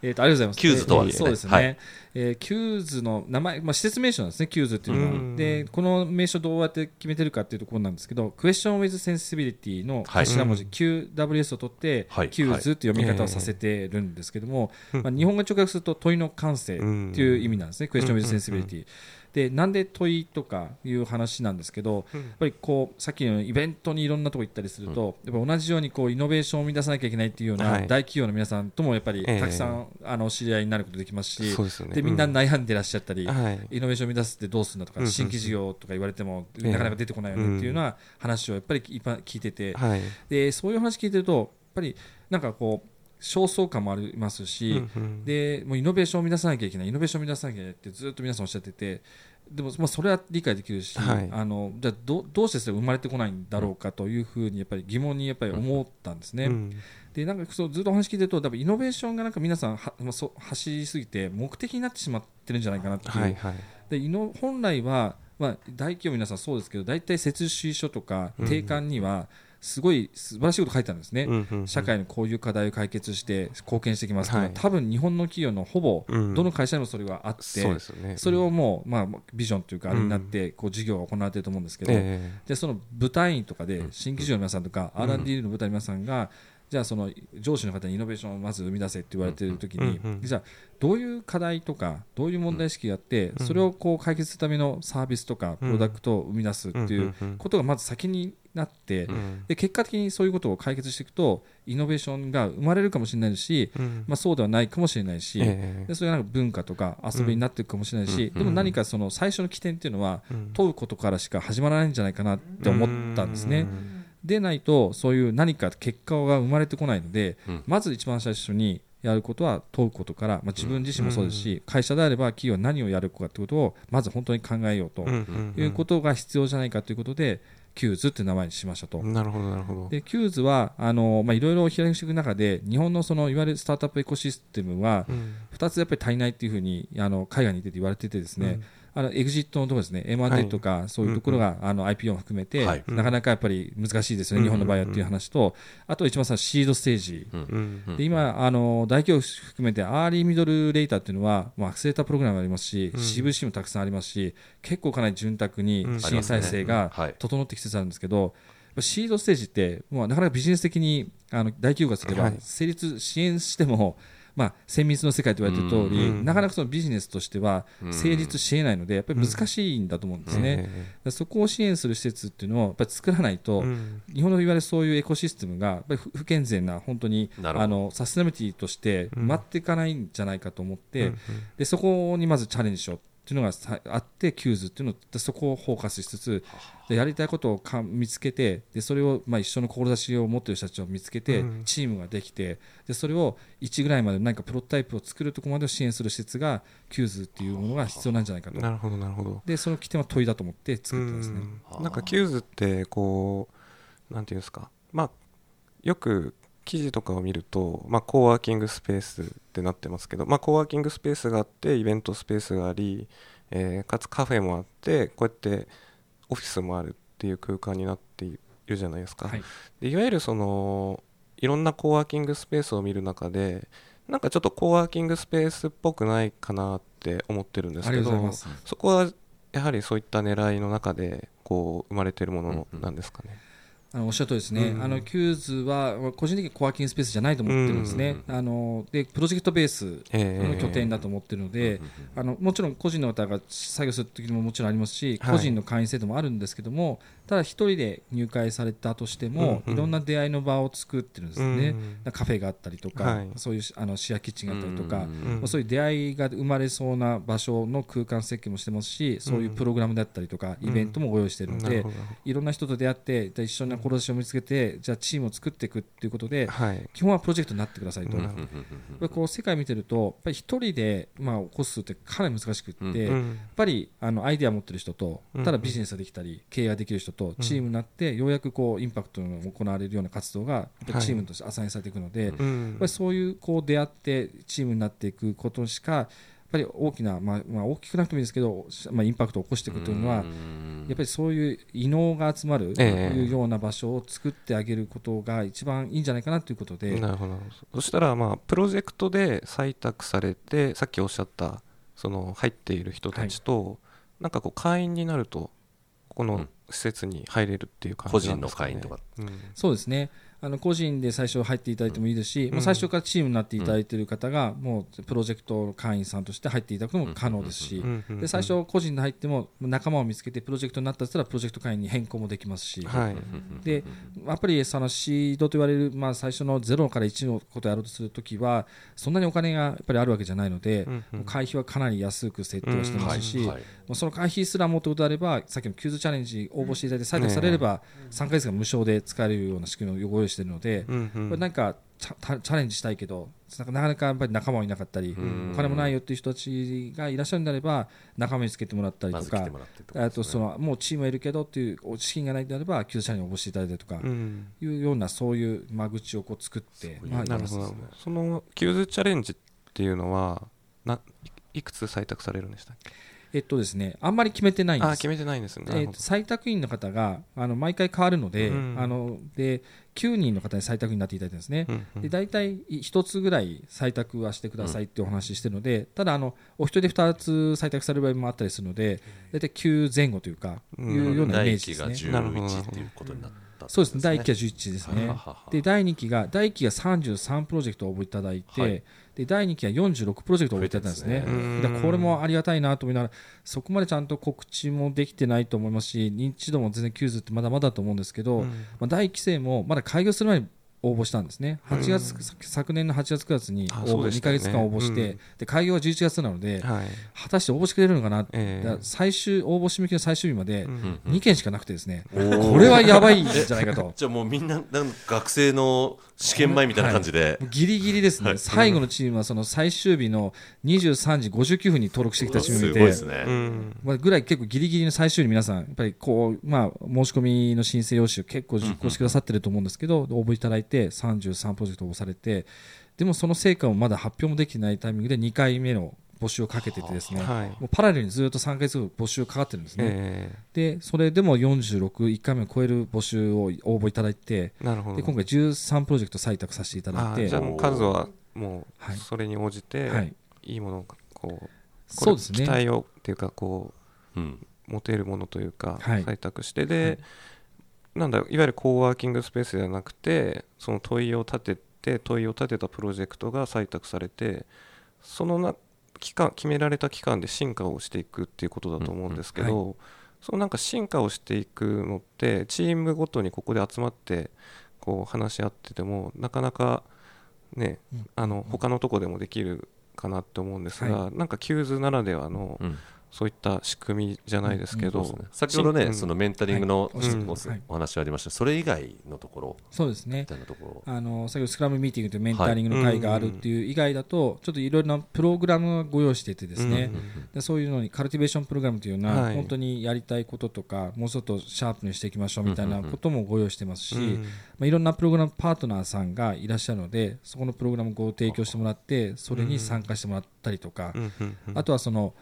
えーとありがとうございます。キューズとはですねえーそうですね。はいえーキューズの名前、まあ、施設名称なんですね、キューズっていうのうん。は。で、この名称どうやって決めてるかっていうところなんですけど、 Question with Sensibility のはい。頭文字、QWS を取って、はい。キューズっていう読み方をさせてるんですけども、まあ、日本語直訳すると問いの感性っていう意味なんですね、 Question with Sensibility。でなんで問いとかいう話なんですけど、やっぱりこうさっきのイベントにいろんなとこ行ったりすると、やっぱ同じようにこうイノベーションを生み出さなきゃいけないっていうようなはい。大企業の皆さんともやっぱりええ。たくさん、あの知り合いになることできますし、でみんなうん。悩んでらっしゃったり、はい。イノベーションを生み出すってどうするんだとか、新規事業とか言われても、ええなかなか出てこないよねっていうような話をやっぱり聞いてて、はい。でそういう話聞いてるとやっぱりなんかこう焦燥感もありますし、うんうん。でもうイノベーションを生み出さなきゃいけないイノベーションを生み出さなきゃいけないってずっと皆さんおっしゃっててでも、まあ、それは理解できるし、はい。あのじゃあどどうしてそれが生まれてこないんだろうかというふうにやっぱり疑問にやっぱり思ったんですね。うん。でなんかそうずっとお話聞いてると多分イノベーションがなんか皆さんは、まあ、そう走りすぎて目的になってしまってるんじゃないかなっていう、はいはい。でイノ本来は、まあ、大企業皆さんそうですけど大体設置書とかうん。定款にはすごい素晴らしいこと書いてあるんですね。うんうんうん。社会のこういう課題を解決して貢献してきますは、はい。多分日本の企業のほぼうん。どの会社にもそれがあって、そうですよね。それをもう、まあ、ビジョンというかあれになってこう事業が行われていると思うんですけど、えでその部隊員とかで新規事業の皆さんとか、うん。R&D の部隊の皆さんがじゃあその上司の方にイノベーションをまず生み出せって言われている時に、うんうんじゃあどういう課題とかどういう問題意識があって、うん。それをこう解決するためのサービスとかプロダクトを生み出すっていううんうんうん。ことがまず先になって、うん。で結果的にそういうことを解決していくとイノベーションが生まれるかもしれないし、うん。まあ、そうではないかもしれないし、ええ。でそれがなんか文化とか遊びになっていくかもしれないし、うん。でも何かその最初の起点っていうのはうん。問うことからしか始まらないんじゃないかなって思ったんですね。うん。でないとそういう何か結果が生まれてこないので、うん。まず一番最初にやることは問うことから、まあ、自分自身もそうですし、会社であれば企業は何をやるかということをまず本当に考えようとうん。うん。うん。いうことが必要じゃないかということで、キューズって名前にしましたと。なるほどなるほど。でキューズはあの、まあ、いろいろ展開していく中で日本のそのいわゆるスタートアップエコシステムはうん。2つやっぱり足りないっていうふうにあの海外に出て言われててですね、あのエグジットのところですね、M&A とかそういうところが、あの IPO も含めて、はい。なかなかやっぱり難しいですよね、日本の場合はっていう話と、あと一番さシードステージ、うんで今あの、大企業含めてアーリーミドルレーターっていうのは、まあ、アクセレータープログラムありますし、うん。CVC もたくさんありますし、結構かなり潤沢にうん。支援体制が整ってきつつあるんですけど、シードステージって、まあ、なかなかビジネス的にあの大企業がすればはい。成立、支援しても、まあ、精密の世界と言われている通り、うんなかなかそのビジネスとしては成立し得ないので、やっぱり難しいんだと思うんですね。でそこを支援する施設っていうのをやっぱり作らないと、うん。日本のいわゆるそういうエコシステムがやっぱり不不健全な本当にあのサステナビリティとしてうん。回っていかないんじゃないかと思って、うん。でそこにまずチャレンジしようっていうのがさあって QWS っていうのでそこをフォーカスしつつでやりたいことをか見つけてでそれをまあ一緒の志を持っている人たちを見つけて、うん。チームができてでそれを1ぐらいまで何かプロトタイプを作るところまでを支援する施設がQWS っていうものが必要なんじゃないかと。なるほどなるほど。でその起点は問いだと思って作ってますね。うん。なんか QWS ってこうなんていうんですか。まあよく記事とかを見ると、まあ、コーワーキングスペースってなってますけど、まあ、コーワーキングスペースがあってイベントスペースがあり、えーかつカフェもあってこうやってオフィスもあるっていう空間になっているじゃないですか、はいでいわゆるそのいろんなコーワーキングスペースを見る中でなんかちょっとコーワーキングスペースっぽくないかなって思ってるんですけど。そこはやはりそういった狙いの中でこう生まれているものなんですかね。あのおっしゃる通りですね、うん。あの QWS は個人的にコワーキングスペースじゃないと思ってるんですね、あのでプロジェクトベースええの拠点だと思ってるので、あのもちろん個人の方が作業する時ももちろんありますし、はい。個人の会員制度もあるんですけども、ただ一人で入会されたとしても、うんうん。いろんな出会いの場を作ってるんですよね、うん。だからカフェがあったりとか、はい。そういうあのシェアキッチンがあったりとか、うんまあそういう出会いが生まれそうな場所の空間設計もしてますし、そういうプログラムだったりとか、うん。イベントもご用意しているので、なるほど。いろんな人と出会って、で一緒に志を見つけて、じゃあチームを作っていくっていうことで、はい。基本はプロジェクトになってくださいと。うん。こう世界見てると、やっぱり一人で、まあ、起こすってかなり難しくって、うん。やっうんぱりあのアイデアを持ってる人とうん、ただビジネスができたり、経営ができる人と、チームになって、ようやくこうインパクトの行われるような活動が、チームとしてアサインされていくので、やっうんぱりそういうこう出会って、チームになっていくことしか、やっぱり大きな、まあまあ、大きくなくてもいいですけど、まあ、インパクトを起こしていくというのは、やっぱりそういう異能が集まるとええ。いうような場所を作ってあげることが一番いいんじゃないかなということで、なるほど。そしたら、まあ、プロジェクトで採択されて、さっきおっしゃった、その入っている人たちと、なんかこう会員になると、ここのうん。施設に入れるっていう感じなんですか、ね、個人の会員とか。そうですね。あの個人で最初入っていただいてもいいですし、ん。まあ、最初からチームになっていただいている方が、もうプロジェクトの会員さんとして入っていただくのも可能ですし、で最初、個人で入っても仲間を見つけてプロジェクトになったとしたらプロジェクト会員に変更もできますし、はい。でやっぱりそのシードと言われる、まあ、最初の0から1のことをやろうとするときはそんなにお金がやっぱりあるわけじゃないので、会費はかなり安く設定をしてますし、うん。はい。はいもうその会費すら持ってことであればさっきのキューズチャレンジ応募していただいて採択されれば3ヶ月間無償で使えるような仕組みをご用意しているので、うんうん。これなんかチャチャレンジしたいけどなかなかやっぱり仲間もいなかったり、ん。お金もないよっていう人たちがいらっしゃるんであれば仲間につけてもらったりとかまとそのもうチームはいるけどっていう資金がないんであればキューズチャレンジに応募していただいたりとか、うん。いうようなそういう間口をこう作って、まあ、なるほど。やります。そのキューズチャレンジっていうのはないいくつ採択されるんでしたっけ？えっとですね、あんまり決めてないんです。あ決。めてないんですね。なえー採択員の方があの毎回変わるので,、うん。あので9人の方に採択になっていただいてですね。うんうん。で大体1つぐらい採択はしてくださいってお話ししてるので、ただあの、お一人で2つ採択される場合もあったりするので、大体9前後というか、うん。いうようなイメージ第1期がですね。なるほど11っていうことになった。そうですね、第1期はは11ですね。ははは。で、第2期が、第1期が33プロジェクトを応募いただいて、はいで第2期は46プロジェクトを応募いただいたんですね。すねこれもありがたいなと思いながら、そこまでちゃんと告知もできてないと思いますし、認知度も全然 QWS ってまだまだだと思うんですけど、うんまあ、第1期生もまだ開業する前に応募したんですね、8月昨年の8月、9月にあ応募2ね。か月間応募して、うん。で開業は11月なので、はい。果たして応募してくれるのかな、最終応募締め切りの最終日までうん。2件しかなくてですね、これはやばいんじゃないかと。じゃあもうみんななんか学生の試験前みたいな感じで、もうギリギリですね、はい。最後のチームはその最終日の23時59分に登録してきたチームでまあ、ぐらい結構ギリギリの最終に皆さん、やっぱりこう、まあ、申し込みの申請用紙を結構実行してくださってると思うんですけど、応募いただいて33プロジェクト応募されて、でもその成果もまだ発表もできてないタイミングで2回目の募集をかけててですね、はい。もうパラレルにずっと3ヶ月後募集かかってるんですね、えでそれでも461回目を超える募集を応募いただいてえなるほど。で今回13プロジェクト採択させていただいて。じゃあもう数はもはい。うそれに応じて、はい。い、いものをこうこれそうですね。期待をっていうかこう持てるものというか、はい。採択してで、なんだいわゆるコーワーキングスペースではなくてその問いを立てて問いを立てたプロジェクトが採択されてそのな期間決められた期間で進化をしていくっていうことだと思うんですけど、うんうんそのなんか進化をしていくのってチームごとにここで集まってこう話し合っててもなかなかね、うん。あの他のとこでもできるかなって思うんですが、はなんか QWS ならではのうんそういった仕組みじゃないですけど、そうですね。先ほどね、うんそのメンタリングの、はい。うん。おはい。お話ありました。それ以外のところ。そうですね。みたいなところ。あの先ほどスクラムミーティングというメンタリングの会があるっていう以外だと、ちょっといろいろなプログラムをご用意していてですね、でそういうのにカルティベーションプログラムというような、はい。本当にやりたいこととかもうちょっとシャープにしていきましょうみたいなこともご用意してますし、うんまあ、いろんなプログラムパートナーさんがいらっしゃるのでそこのプログラムをご提供してもらってそれに参加してもらったりとか、うんうんうん。あとはその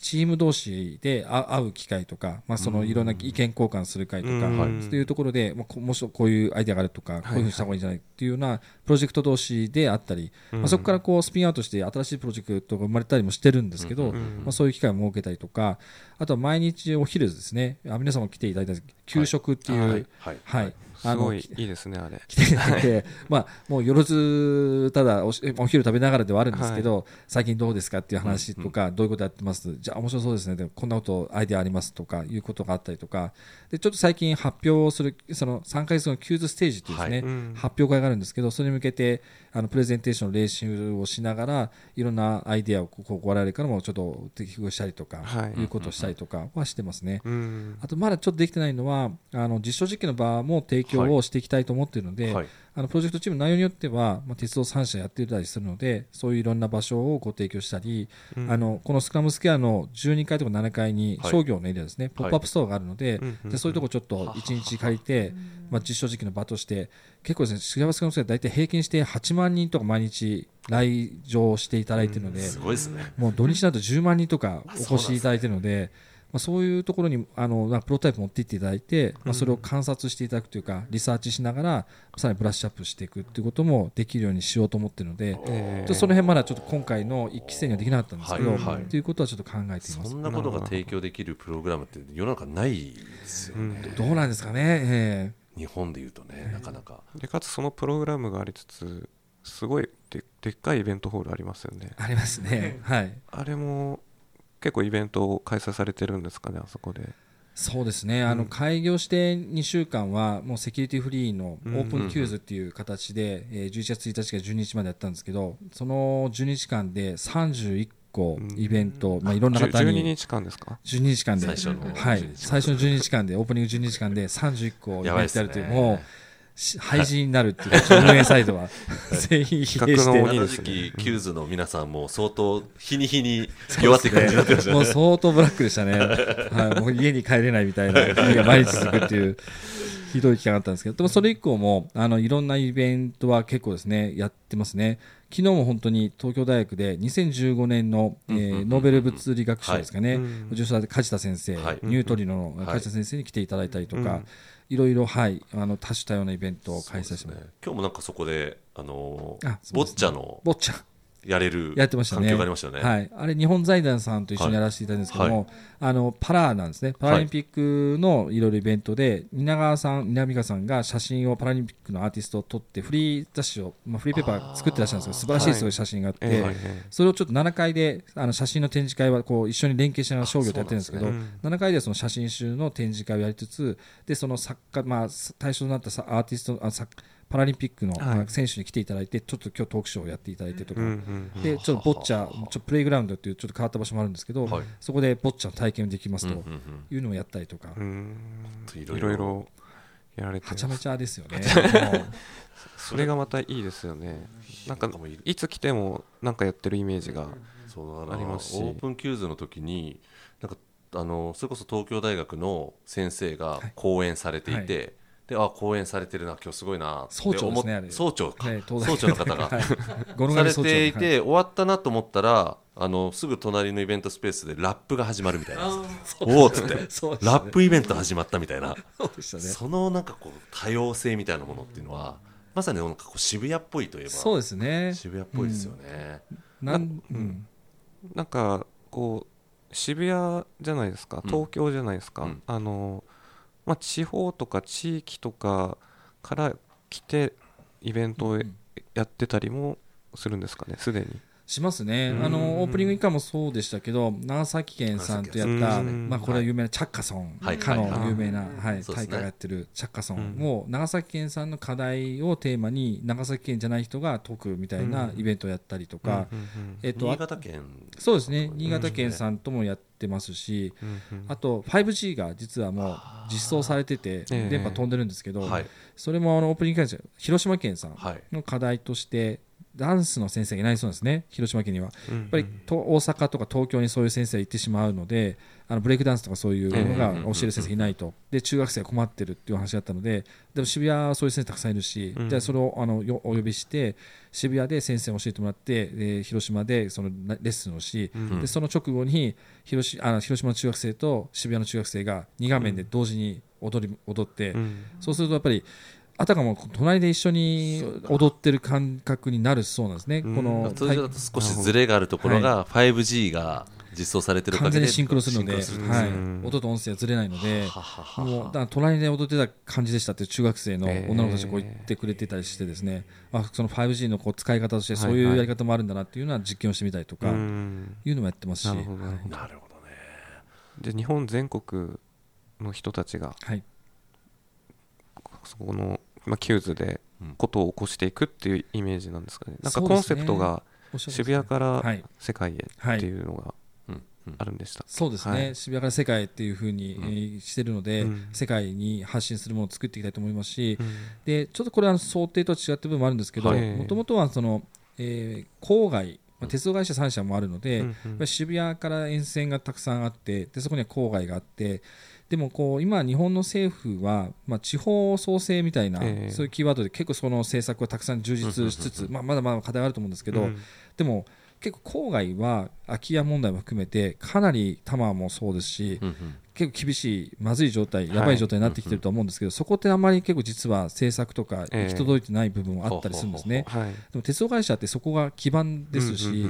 チーム同士で会会う機会とか、まあ、そのいろんな意見交換する会とか、うん。はい。っていうところで、まあ、こもしこういうアイデアがあるとか、こういうふうにした方がいいんじゃないっていうようなプロジェクト同士であったり、まあ、そこからこうスピンアウトして新しいプロジェクトが生まれたりもしてるんですけど、うんまあ、そういう機会を設けたりとかあとは毎日お昼ですねあ皆さんも来ていただいた給食っていう、はい。はい。はいすごいいいですねあれ。来ていただいて、まあ、もうよろずただおしお昼食べながらではあるんですけど、最近どうですかっていう話とか、どういうことやってます？じゃあ面白そうですね。でこんなことアイデアありますとかいうことがあったりとか。でちょっと最近発表をするその3ヶ月のキューズステージっていうですね、はい。うん。発表会があるんですけどそれに向けてあのプレゼンテーションの練習をしながらいろんなアイデアをこう我々からもちょっと適合したりとか、はい。いうことをしたりとかはしてますね。うん。あとまだちょっとできてないのはあの実証実験の場も提供をしていきたいと思っているので、はいあのプロジェクトチームの内容によっては、まあ、鉄道3社やってたりするのでそういういろんな場所をご提供したり、うん。あのこのスクランブルスクエアの12階とか7階にはい。商業のエリアですね、ポップアップストアがあるので,、うんうんでそういうところちょっと1日借りて、まあ、実証実験の場として結構ですねスクランブルスクエアのスクエア大体平均して8万人とか毎日来場していただいているので、すごいですね。もう土日だと10万人とかお越しいただいているので、まあ、そういうところにあのなんかプロトタイプ持っていっていただいて、まあ、それを観察していただくというか、リサーチしながら、さらにブラッシュアップしていくということもできるようにしようと思っているので、えちょっとその辺まだちょっと今回の一期生にはできなかったんですけど、はいはい。ということはちょっと考えています。そ。んなことが提供できるプログラムって世の中ないですよね、どうなんですかね、え日本でいうとねなかなか。でかつそのプログラムがありつつすごいででっかいイベントホールありますよね。えありますね。はい。あれも結構イベントを開催されてるんですかねあそこで。そうですね、あの開業して2週間は、もうセキュリティフリーのオープン QWS っていう形で、えー11月1日から12日までやったんですけど、その12日間で31個イベント、まあ、いろんな方じゅ12に。日間ですか？12日間で、最初のはい。12、日最初の12日間で、オープニング12日間で31個イベントやるという、やばいっすね。もう、し廃人になるっていうか、運営サイドは全員否定しての時期キューズの皆さんも相当日に日に弱って感じになってましたもうね相当ブラックでしたね、はい、もう家に帰れないみたいな日が毎日続くっていう。ひどい期間があったんですけど、でもそれ以降もあのいろんなイベントは結構ですねやってますね。昨日も本当に東京大学で2015年の、えーノーベル物理学賞ですかね、うん受賞された梶田先生、はい。ニュートリノのはい梶田先生に来ていただいたりとか、うんいろいろ、はい、あの多種多様なイベントを開催します。ね。今日もなんかそこであのボッチャのボッチャやれる。環境がありましたよね。はい。あれ、日本財団さんと一緒にやらせていただいたんですけども、はい。あの、パラなんですね。パラリンピックのいろいろイベントで、蜷川さん、南川さんが写真をパラリンピックのアーティストを撮って、フリー雑誌を、まあ、フリーペーパー作ってらっしゃるんですけど、素晴らしいはいすごい。写真があって、ええそれをちょっと7階で、あの写真の展示会はこう一緒に連携しながら商業とやってるんですけど、そうなんです7階ではその写真集の展示会をやりつつ、で、その作家、まあ、対象となったさアーティスト、あ作パラリンピックの、選手に来ていただいて、ちょっと今日トークショーをやっていただいてとか、うんうんうん。でちょっとボッチャ、ちょっとプレイグラウンドっていうちょっと変わった場所もあるんですけど、はい。そこでボッチャの体験できますというのをやったりとか、うんいいろいろ。ろいろやられてはちゃめちゃですよね。それがまたいいですよね。なんかいいつ来てもなんかやってるイメージがありますし。オープン QWS の時になんかあのそれこそ東京大学の先生が講演されていて、であ講演されてるな今日すごいなって総長ですねあれ。総長か、はい総長の方が、はい。されていて、はい終わったなと思ったらあのすぐ隣のイベントスペースでラップが始まるみたいな。おおっつって。ね。ラップイベント始まったみたいな。そうでしたね。そのなんかこう多様性みたいなものっていうのはまさになんかこう渋谷っぽいといえばそうですね。渋谷っぽいですよね、なんうん。なんかこう渋谷じゃないですかうん。東京じゃないですか、うん。あのまあ、地方とか地域とかから来てイベントをうんやってたりもするんですかねすでにしますね、うん。あのオープニング以下もそうでしたけど長崎県さんとやった、うん。まあ、これは有名なチャッカソン、はい。かのはい有名な、はい。大会がやってるチャッカソンうん。を長崎県さんの課題をテーマに長崎県じゃない人が解くみたいなうん。イベントをやったりとか、うん。うん。えっと、新あ潟県。そうですね。新潟県さんともやってますし、うん。うん。あと 5G が実はもう実装されててええ。電波飛んでるんですけど、はい。それもあのオープニング会社広島県さんはい。の課題としてダンスの先生がいないそうですね。広島県には。うんやっぱりと大阪とか東京にそういう先生が行ってしまうのであのブレイクダンスとかそういうのがええ教える先生がいないと。で中学生が困ってるっていう話だったのででも渋谷はそういう先生たくさんいるし、うん。じゃあそれをあのよお呼びして渋谷で先生を教えてもらってで広島でそのなレッスンをし、うん。でその直後に広しあの広島の中学生と渋谷の中学生が2画面で同時に踊り踊って、うん。そうするとやっぱりあたかも隣で一緒に踊ってる感覚になるそうなんですね。うん。この通常だと少しズレがあるところが 5G が実装されてる完全にシンクロするので、はいうん、音と音声がずれないので、はははもうだから隣で踊ってた感じでしたって中学生の女の子たちがこう言ってくれてたりしてですね、あその 5G のこう使い方としてそういうやり方もあるんだなっていうのは実験をしてみたりとかうん。いうのもやってますし、なるほどね。で日本全国の人たちがはい、そこの、まあ、 QWS でうん。ことを起こしていくっていうイメージなんですかね。なんかコンセプトが渋谷からはい、世界へっていうのがうんうん。あるんでした、そうですね、はい。渋谷から世界っていうふうに、してるので、うん世界に発信するものを作っていきたいと思いますし、うん。でちょっとこれは想定とは違った部分もあるんですけどはい。もともとはその、えー郊外、まあ、鉄道会社3社もあるので、うん。やっぱり渋谷から沿線がたくさんあってでそこには郊外があってでもこう今、日本の政府は、まあ、地方創生みたいな、ええ。そういうキーワードで結構その政策をたくさん充実しつつ、まあ、まだまだ課題はあると思うんですけど、うん。でも結構郊外は空き家問題も含めてかなり多摩もそうですし、うんうん。結構厳しいまずい状態やばい状態になってきてると思うんですけど、そこってあまり結構実は政策とかええ。行き届いてない部分もあったりするんですね。はい。でも鉄道会社ってそこが基盤ですし、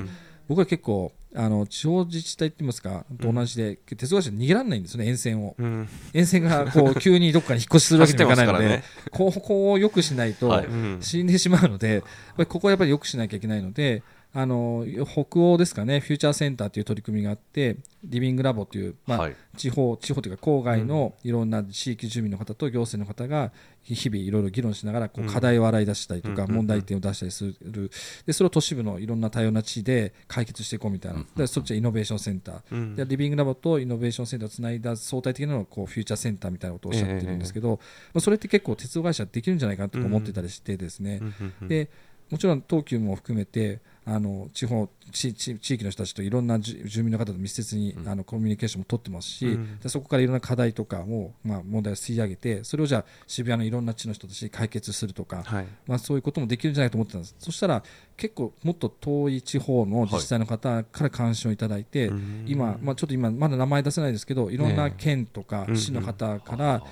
僕は結構あの地方自治体って言いますかと同じで、鉄道会社逃げられないんですよね沿線を。うん。沿線がこう急にどっかに引っ越しするわけにもいかないので、走ってこうここを良くしないと、はい。うん。死んでしまうので、やっぱりここはやっぱり良くしなきゃいけないので、あの北欧ですかね、フューチャーセンターという取り組みがあって、リビングラボという、まあはい。地方地方というか郊外のいろんな地域住民の方と行政の方が日々いろいろ議論しながらこううん。課題を洗い出したりとかうん問題点を出したりする。でそれを都市部のいろんな多様な地で解決していこうみたいな。でそっちはイノベーションセンター。うんでリビングラボとイノベーションセンターをつないだ相対的なのがこうフューチャーセンターみたいなことをおっしゃってるんですけど、まあそれって結構鉄道会社できるんじゃないかなとか思ってたりしてですね、でもちろん東急も含めてあの地方地域の人たちといろんな住住民の方と密接に、あのコミュニケーションも取ってますし、うん。でそこからいろんな課題とかを、まあ、問題を吸い上げてそれをじゃあ渋谷のいろんな地の人たちに解決するとか、はい。まあ、そういうこともできるんじゃないかと思ってたんです。そしたら結構もっと遠い地方の自治体の方から関心をいただいて、うん。今、まあ、ちょっと今まだ名前出せないですけどいろんなね県とかうん市の方から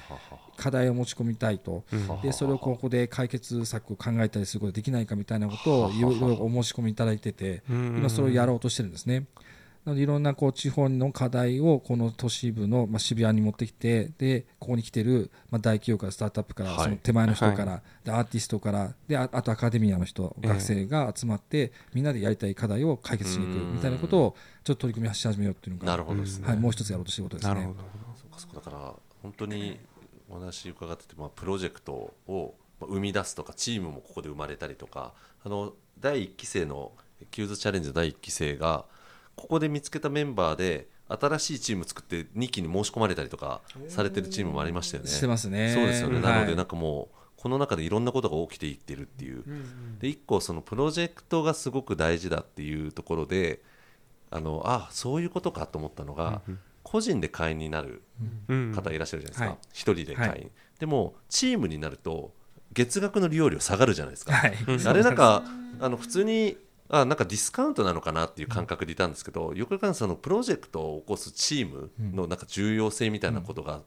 課題を持ち込みたいと。うん。でそれをここで解決策を考えたりすることができないかみたいなことをいろいろお申し込みいただいててうん。今それをやろうとしてるんですね。なのでいろんなこう地方の課題をこの都市部のまあ渋谷に持ってきてでここに来てるまあ大企業からスタートアップからはい。その手前の人かはらでアーティストからでああとアカデミアの人ええ。学生が集まってみんなでやりたい課題を解決しに行くみたいなことをちょっと取り組みをし始めようっていうのがなるほどですね、はいもう一つやろうとしていることですね。なるほ。ど。そうかそうか。だから本当にお話伺ってて、まあ、プロジェクトをまあ生み出すとかチームもここで生まれたりとかあの第1期生のキューズチャレンジの第1期生がここで見つけたメンバーで新しいチーム作って2期に申し込まれたりとかされてるチームもありましたよね。してますね。そうですよね、なのはいでなんかもうこの中でいろんなことが起きていってるっていう、で一個そのプロジェクトがすごく大事だっていうところであのあそういうことかと思ったのが、個人で会員になるうん。方いらっしゃるじゃないですか、はい。一人で会員、はい。でもチームになると月額の利用料下がるじゃないですか、はい。あ れなんかあの普通にあなんかディスカウントなのかなっていう感覚でいたんですけど、よくよく考えそのプロジェクトを起こすチームのなんか重要性みたいなことが、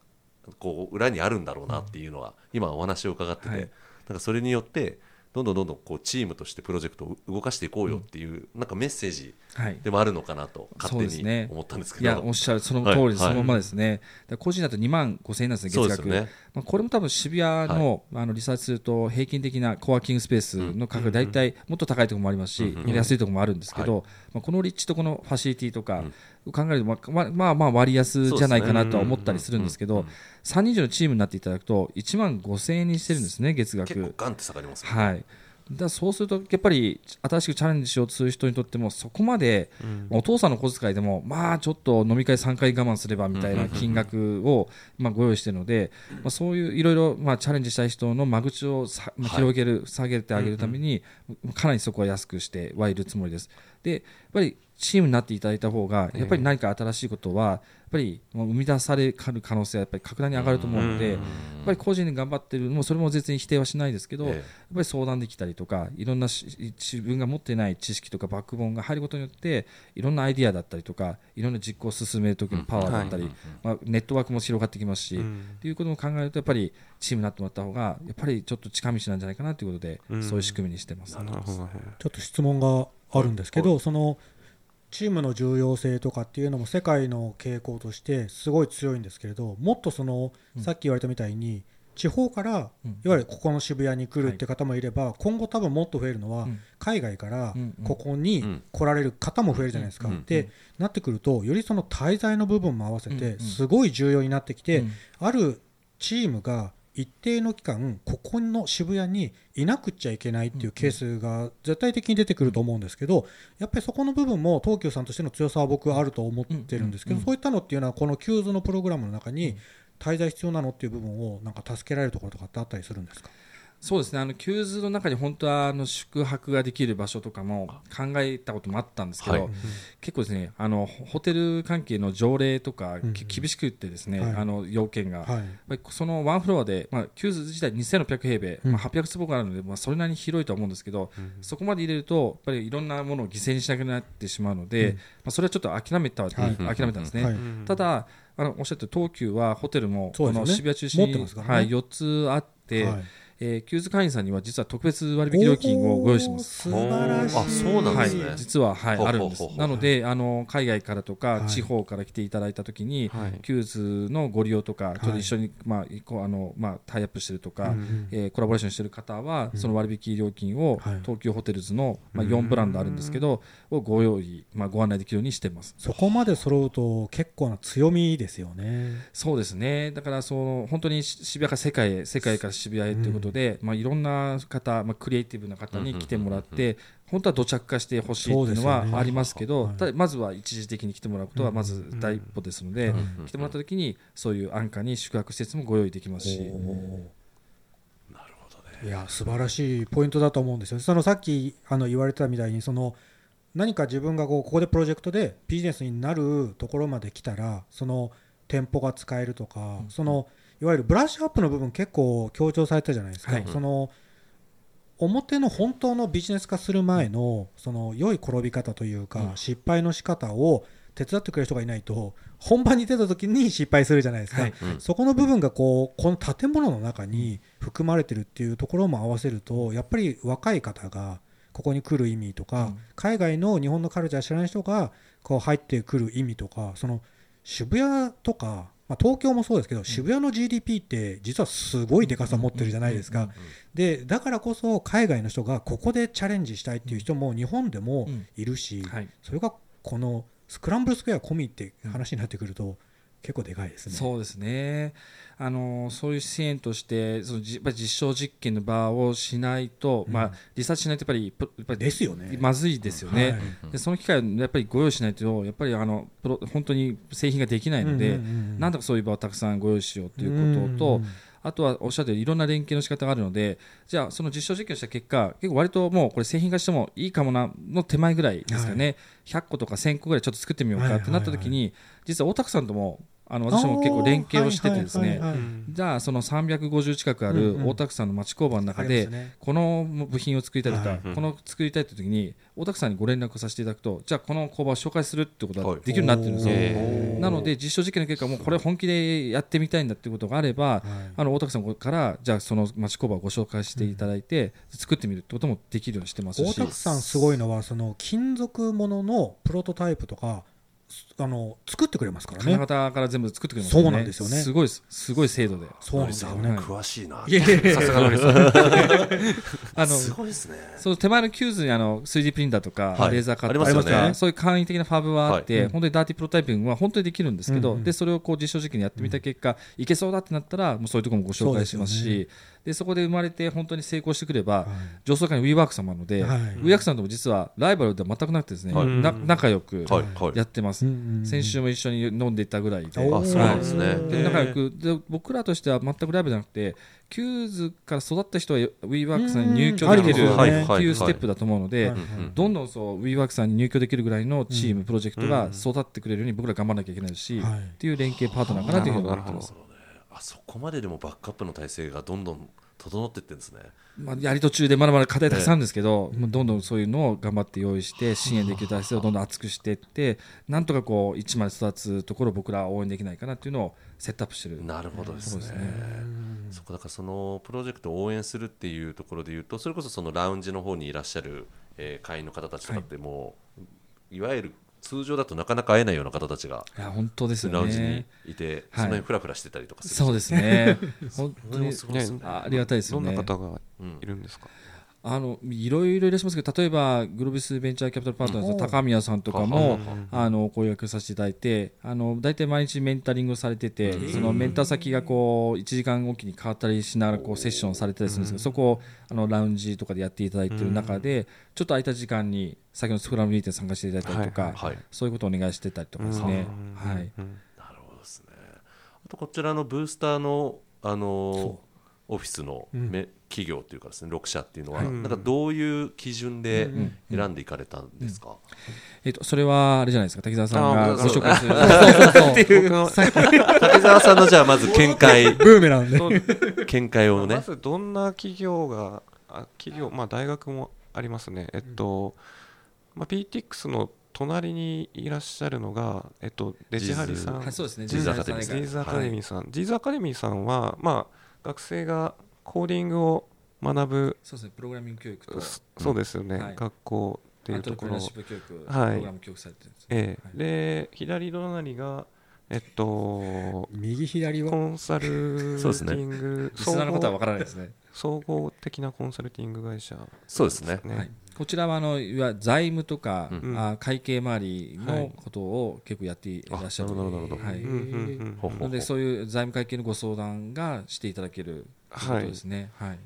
こう裏にあるんだろうなっていうのは、今お話を伺ってて、はい。なんかそれによってどんどんどんどんこうチームとしてプロジェクトを動かしていこうよっていう、なんかメッセージはい。でもあるのかなと勝手に思ったんですけど。いやおっしゃるその通りはい。そのままですね、だから個人だと2万5000円なんですね、月額、ね。まあ、これも多分渋谷の,、あのリサーチすると、平均的なコワーキングスペースの価格、大体もっと高いところもありますし、安いところもあるんですけど、まあ、この立地とこのファシリティとか考えると、まあまあまあまあ割安じゃないかなとは思ったりするんですけど、3人以上のチームになっていただくと、1万5000円にしてるんですね、月額。結構ガンって下がりますはい。だそうするとやっぱり新しくチャレンジしようとする人にとってもそこまで、お父さんの小遣いでもまあちょっと飲み会3回我慢すればみたいな金額をまあご用意しているので、まあ、そういういろいろまあチャレンジしたい人の間口をさ広げる、下げてあげるためにかなりそこは安くしてはいるつもりです。でやっぱりチームになっていただいた方がやっぱり何か新しいことはやっぱりもう生み出される可能性はやっぱり格段に上がると思うので、やっぱり個人で頑張ってるもうそれも絶に否定はしないですけど、ええ。やっぱり相談できたりとかいろんなし自分が持っていない知識とかバックボーンが入ることによっていろんなアイディアだったりとかいろんな実行を進める時のパワーだったり、うんまあ、ネットワークも広がってきますし、っうん。ていうことも考えるとやっぱりチームになってもらった方がやっぱりちょっと近道なんじゃないかなということで、うん。そういう仕組みにしてます。ちょっと質問があるんですけど、そのチームの重要性とかっていうのも世界の傾向としてすごい強いんですけれどもっとその、うん。さっき言われたみたいに地方からうん。いわゆるここの渋谷に来るって方もいれば、今後多分もっと増えるのは、うん。海外からここに来られる方も増えるじゃないですか。うん。で、なってくるとよりその滞在の部分も合わせてすごい重要になってきて、うん。あるチームが一定の期間ここの渋谷にいなくっちゃいけないっていうケースが絶対的に出てくると思うんですけどやっぱりそこの部分も東急さんとしての強さは僕はあると思ってるんですけどそういったのっていうのはこの QWS のプログラムの中に滞在必要なのっていう部分をなんか助けられるところとかってあったりするんですか？そうですね。あの QWS の中に本当はあの宿泊ができる場所とかも考えたこともあったんですけど、はい。結構ですねあのホテル関係の条例とか、うんき厳しくってですね、はい。あの要件が、はい。そのワンフロアで、まあ、 QWS 自体2600平米、うん。まあ、800坪があるので、まあ、それなりに広いとは思うんですけど、そこまで入れるとやっぱりいろんなものを犠牲にしなくなってしまうので、うん。まあ、それはちょっと諦めた、はい。諦めたんですね。はい。ただあのおっしゃった東急はホテルもそうですよね。この渋谷中心地に、ね。はい、4つあって、はいえー、 QWS 会員さんには実は特別割引料金をご用意してます。素晴らしい。あそうなんはいですね、実は、はい、ほうほうあるんです。なのであの海外からとか、はい。地方から来ていただいたときに、はい。 QWS のご利用とか、い。ちょっと一緒に、まあこうあのまあ、タイアップしてるとか、うんえーコラボレーションしてる方は、その割引料金を、はい。東急ホテルズの、まあ、4ブランドあるんですけど、をご用意、まあ、ご案内できるようにしてます。そこまで揃うと結構な強みですよね。そうですね、だからその本当にし渋谷から世界へ、世界から渋谷へということで、まあ、いろんな方、まあ、クリエイティブな方に来てもらって、本当は土着化してほしいっていうのはありますけど、はい。ただまずは一時的に来てもらうことはまず第一歩ですので、うん来てもらった時に、そういう安価に宿泊施設もご用意できますし。いや素晴らしいポイントだと思うんですよ。そのさっきあの言われたみたいにその何か自分がこうここでプロジェクトでビジネスになるところまで来たらその店舗が使えるとか、そのいわゆるブラッシュアップの部分結構強調されたじゃないですか。はい。その表の本当のビジネス化する前のその良い転び方というか、うん。失敗の仕方を手伝ってくれる人がいないと本番に出た時に失敗するじゃないですか、はい。うん。そこの部分がこうこの建物の中に含まれてるっていうところも合わせるとやっぱり若い方がここに来る意味とか、うん。海外の日本のカルチャー知らない人がこう入ってくる意味とかその渋谷とか、まあ、東京もそうですけど、渋谷の GDP って実はすごいでかさ持ってるじゃないですか。でだからこそ海外の人がここでチャレンジしたいっていう人も日本でもいるし、はい。それがこのスクランブルスクエア込みって話になってくると結構でかいですね。そうですねあのそういう支援としてそのじやっぱり実証実験の場をしないと、うん。まあ、リサーチしないとやっぱりプやっぱりですよね。まずいですよね、はい。でその機会をやっぱりご用意しないとやっぱりあのプロ本当に製品ができないので、うんうんうんうん。なんとかそういう場をたくさんご用意しようということと、あとはおっしゃったようにいろんな連携の仕方があるのでじゃあその実証実験した結果結構割ともうこれ製品化してもいいかもなの手前ぐらいですかね、100個とか1000個ぐらいちょっと作ってみようかってなった時に、実は大田区さんともあの私も結構連携をしててですね、はいはいはいはい。じゃあその350近くあうんうん。る大田区さんの町工場の中で、この部品を作りたいとか、はいこの作りたいという時に大田区さんにご連絡をさせていただくとじゃあこの工場を紹介するってことができるようになってるんですよ、なので実証実験の結果もう。これ本気でやってみたいんだっていうことがあれば、あの大田区さんからじゃあその町工場をご紹介していただいて、作ってみるってこともできるようにしてますし。大田区さんすごいのはその金属もののプロトタイプとかあの作ってくれますから金ね型から全部作ってくれますそうなんですよね。すごいすごい精度で。そうなんですよね。詳しいな。いやいやいや。さすがのりさんあのすごいですね。その手前の QWS にあの 3D プリンターとか、はい。レーザーカッありますよね。ターとか、そういう簡易的なファブはあって、はい。本当に dirty prototyping は本当にできるんですけど、うんうんでそれをこう実証実験でやってみた結果、いけそうだってなったらもうそういうところもご紹介しますしでそこで生まれて本当に成功してくれば、はい。上層階に WeWork 様なので、はい。WeWork さんとも実はライバルでは全くなくてですね、はい。な仲良く。やってます、うんうんうん。先週も一緒に飲んでいたぐらいで。あ、そうなんですね。で仲良くで僕らとしては全くライバルじゃなくて QWS から育った人は WeWork さんに入居できるっていうステップだと思うので、どんどんそう WeWork さんに入居できるぐらいのチーム、うんプロジェクトが育ってくれるように僕ら頑張らなきゃいけないし、はい。っていう連携パートナーかなというふうに思ってます。あそこまででもバックアップの体制がどんどん整っていってるんですね。まあ、やり途中でまだまだ課題たくさんあるんですけど、もうどんどんそういうのを頑張って用意して支援できる体制をどんどん厚くしていってなんとかこう一枚育つところを僕らは応援できないかなっていうのをセットアップしてる。なるほどですね。ね。そこだからそのプロジェクトを応援するっていうところでいうとそれこそそのラウンジの方にいらっしゃる、えー会員の方たちとかってもう、い、わゆる通常だとなかなか会えないような方たちがいや本当ですよラウンジにねいて、はい。その辺フラフラしてたりとかするそう ですね。本当にそれもすごいですね。あありがたいですよね。どんな方がうんいるんですか？あのいろいろいらっしゃいますけど例えばグロービスベンチャーキャピタルパートナーズの高宮さんとかも、うん。あのご予約させていただいてあの大体毎日メンタリングをされてて、うん。そのメンター先がこう1時間おきに変わったりしながらこうセッションされたりするんですけど、そこをあのラウンジとかでやっていただいている中で、ちょっと空いた時間に先ほどのスクラムミーティング参加していただいたりとか、はいはいそういうことをお願いしてたりとかですね。うん。はい。うん。なるほどですね。あとこちらのブースターのあのそオフィスのうん。め、企業っていうかですね6社っていうのは、はい。なんかどういう基準でん。選んでいかれたんですか、えっとそれはあれじゃないですか？滝沢さんがあご紹介する。僕の竹澤さんのじゃあまず見解。ブーメランで。見解をね。まずどんな企業があ企業まあ大学もありますね。えっと、まあ、PTX の隣にいらっしゃるのが、えっと、デジハリさん。はいそうですね。ジーズアカデミージーズアカデミーさん、ジーズアカデミーさんは、まあ、学生がコーディングを学ぶ、そうですねプログラミング教育と。そそうですよね、はい。学校っていうところ。はい。プログラム教育されてるんですねええ。はい。で左隣がえっと右左は？コンサルティング、リスナーの方は分からないですね。総合的なコンサルティング会社そうですね。はい、こちらはあのいわゆる財務とか、うん。あ会計周りはいのことを結構やっていらっしゃる。あなるほどなるほど。はい。なのでそういう財務会計のご相談がしていただけるとい。うことですね。はい。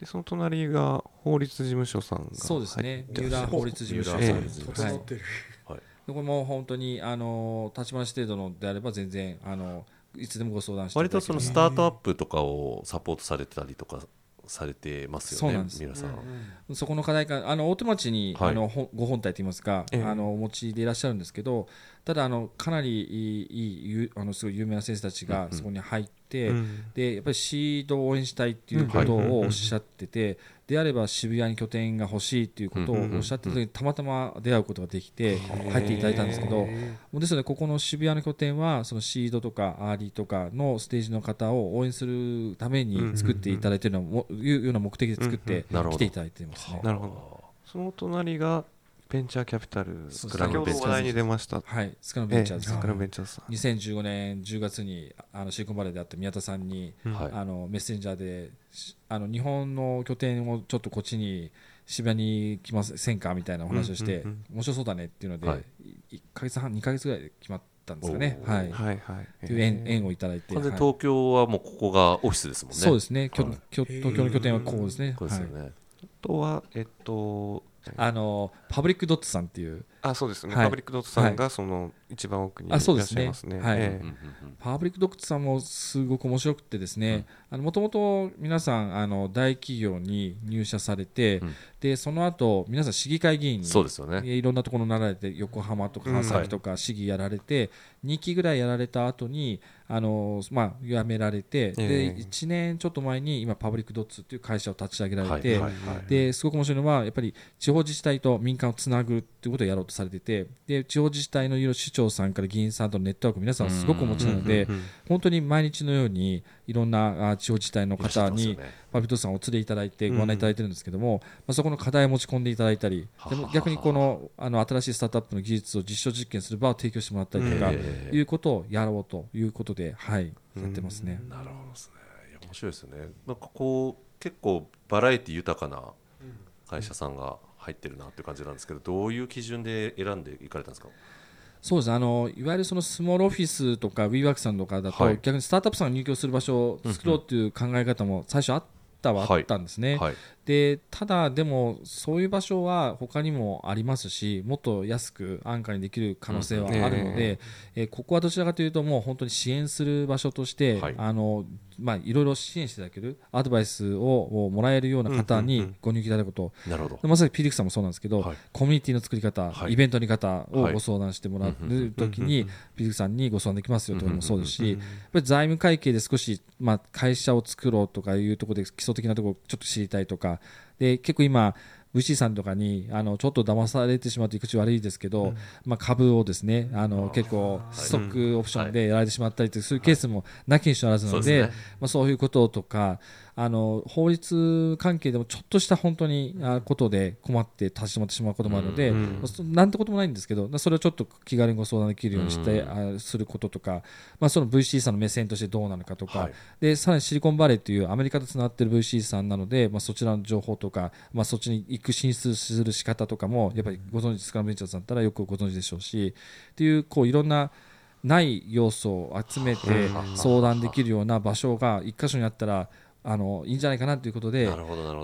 でその隣が法律事務所さんがそうですね。三浦法律事務所さん、三浦はい。はこれも本当にあの立ち話程度のであれば全然あのいつでもご相談してい割とただける。そのスタートアップとかをサポートされてたりとかされてますよね皆さん、そこの課題かあの大手町に、はい。あのほご本体といいますか、ええ。あのお持ちでいらっしゃるんですけどただあのかなりいいあのすごい有名な先生たちうんうん。がそこに入って、うん。でやっぱりシードを応援したいっていうことうん。をおっしゃってて、であれば渋谷に拠点が欲しいっていうことをおっしゃってて、たまたま出会うことができて入っていただいたんですけど、ですのでここの渋谷の拠点はそのシードとかアーリーとかのステージの方を応援するために作っていただいているのもいうような目的で作ってうん。なるほど。来ていただいてますね。なるほど。その隣がベンチャーキャピタルそう先ほど話題に出ました。はい、 Scrum Ventures。 Scrum Ventures さん。2015年10月にあのシリコンバレーであった宮田さんに、うん。はい。あのメッセンジャーでしあの日本の拠点をちょっとこっちに渋谷に来ませんかみたいなお話をして、うんうんうん面白そうだねっていうので、はい。1か月半2か月ぐらいで決まったんですかね。はい、はいはいとい。う縁縁をいただいて、東京はもうここがオフィスですもんね。そうですね、きょはいきょ東京の拠点はこうですね。こうですよはい。ね、あとはえっとあのパブリックドットさんっていう。あそうですね、はい。パブリックドットさんがその一番奥にいらっしゃあそうですね。いますね。はい。えうんうんパブリックドックさんもすごく面白くてですねもともと皆さんあの大企業に入社されて、うん。でその後皆さん市議会議員にそうですよね。いろんなところになられて横浜とか川崎とか市議やられて、2期ぐらいやられた後にあのまあ辞められて、ええ。で1年ちょっと前に今パブリックドッツっていう会社を立ち上げられて、ですごく面白いのはやっぱり地方自治体と民間をつなぐっていうことをやろうとされててで地方自治体のいろいろ市長さんから議員さんとのネットワーク皆さんすごくお持ちなので本当に毎日のようにいろんなあ地方自治体の方にねパブリックドッツさんをお連れいただいてうんご案内いただいてるんですけども、まあ、そこの課題を持ち込んでいただいたりでも逆にこのあの新しいスタートアップの技術を実証実験する場を提供してもらったりとか、ええいうことをやろうということで、はい、やってますね。なるほどですね。いや面白いですよね。なんかこう結構バラエティ豊かな会社さんが入ってるなっていう感じなんですけどどういう基準で選んでいかれたんですか？そうですあのいわゆるそのスモールオフィスとか WeWork さんとかだと、はい。逆にスタートアップさんが入居する場所を作ろうという考え方も最初あったはあったんですね。はいでただ、でもそういう場所は他にもありますしもっと安く安価にできる可能性はあるので、えーここはどちらかというともう本当に支援する場所として、はい。あのまあ、いろいろ支援していただけるアドバイスををもらえるような方にご入居いただくこと、なるほど。でまさにピリクさんもそうなんですけど、はい。コミュニティの作り方、はい。イベントの方はい。をご相談してもらうときに、ピリクさんにご相談できますよというのもそうですし、うん。やっぱり財務会計で少し、まあ、会社を作ろうとかいうところで基礎的なところをちょっと知りたいとかで結構今 VC さんとかにあのちょっと騙されてしまうと口悪いですけど、まあ、株をですねあの結構ストックオプションでやられてしまったりというそういうケースもなきにしもあらずなので,、そうですね。まあ、そういうこととかあの法律関係でもちょっとした本当にあことで困って立ち止まってしまうこともあるので、うんまあそなんてこともないんですけどそれをちょっと気軽にご相談できるようにして、うんあすることとか、まあ、その VC さんの目線としてどうなのかとか、はい。でさらにシリコンバレーというアメリカとつながっている VC さんなので、まあ、そちらの情報とか、まあ、そっちに行く進出する仕方とかもやっぱりご存知スクラムベンチャーズだったらよくご存知でしょうしっていうこういろんなない要素を集めてうん相談できるような場所が一箇所にあったらあのいいんじゃないかなということで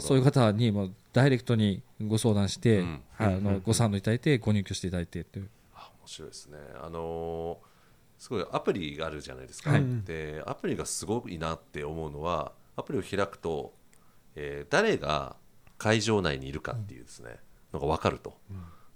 そういう方にもダイレクトにご相談して、うん。あのご賛同いただいてご入居していただいてという。あ面白いですね。あのーすごいアプリがあるじゃないですか、はい。でアプリがすごくいいなって思うのはアプリを開くと、えー誰が会場内にいるかっていうですねのが分かると、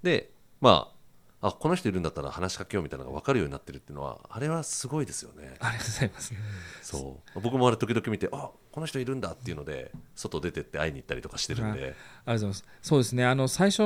でまああこの人いるんだったら話しかけようみたいなのが分かるようになってるっていうのはあれはすごいですよね。ありがとうございます。そう。僕もあれ時々見てあこの人いるんだっていうので外出てって会いに行ったりとかしてるんで、ありがとうございます。そうですね。あの最初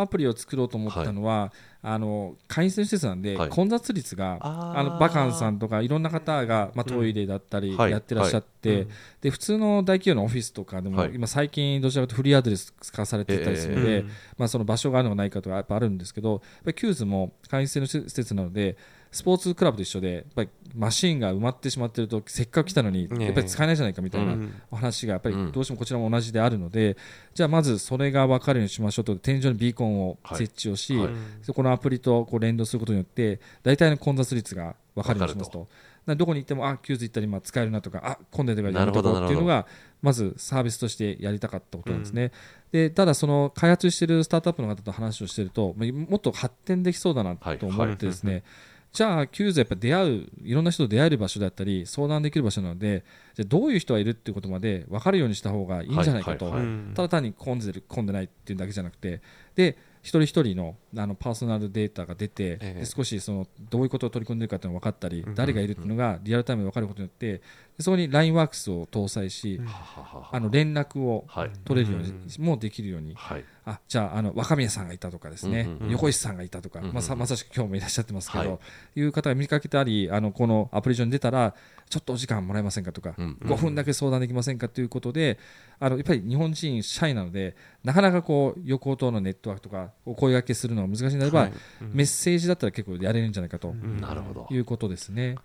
アプリを作ろうと思ったのは、あの会員制施設なんで、はい。混雑率があのバカンさんとかいろんな方がまあトイレだったりはい。やってらっしゃって、で普通の大企業のオフィスとかでも、はい。今最近どちらかというとフリーアドレス化されていたりするので、ええまあその場所があるのかないかとかやっぱあるんですけど、やっぱり QWS も会員制の施設なので。スポーツクラブと一緒でやっぱりマシーンが埋まってしまっているとせっかく来たのにええ。やっぱり使えないじゃないかみたいなうん。お話がやっぱりうん。どうしてもこちらも同じであるので、じゃあまずそれが分かるようにしましょうと天井にビーコンを設置をし、はい。はいそこのアプリとこう連動することによって大体の混雑率が分かるようにしますと。どこに行ってもあ QWS 行ったら今使えるなとかあ混んでるからやめとこっていうのがまずサービスとしてやりたかったことなんですね。でただその開発しているスタートアップの方と話をしているとまあもっと発展できそうだなはいと思ってですね、じゃあ QWS はやっぱ出会ういろんな人と出会える場所だったり相談できる場所なのでじゃあどういう人がいるっていうことまで分かるようにした方がいいんじゃないかと、ただ単に混んでる混んでないっていうだけじゃなくてで一人一人のあのパーソナルデータが出て、ええ。で少しそのどういうことを取り組んでるかっていうのが分かったり、うん。誰がいるっていうのがリアルタイムで分かることによってでそこに LINEWORKS を搭載し、ははははあの連絡をはい。取れるようにもできるように、はい。あじゃああの若宮さんがいたとかですね、うんうんうん。横石さんがいたとか、うんうんまあ、さまさしく今日もいらっしゃってますけど、、はいう方が見かけたりあのこのアプリ上に出たらちょっとお時間もらえませんかとか、うん。5分だけ相談できませんかということであのやっぱり日本人シャイなのでなかなかこう横とのネットワークとかお声掛けするのが難しいのであれば、はい。メッセージだったら結構やれるんじゃないかとうんなるほど。いうことですね。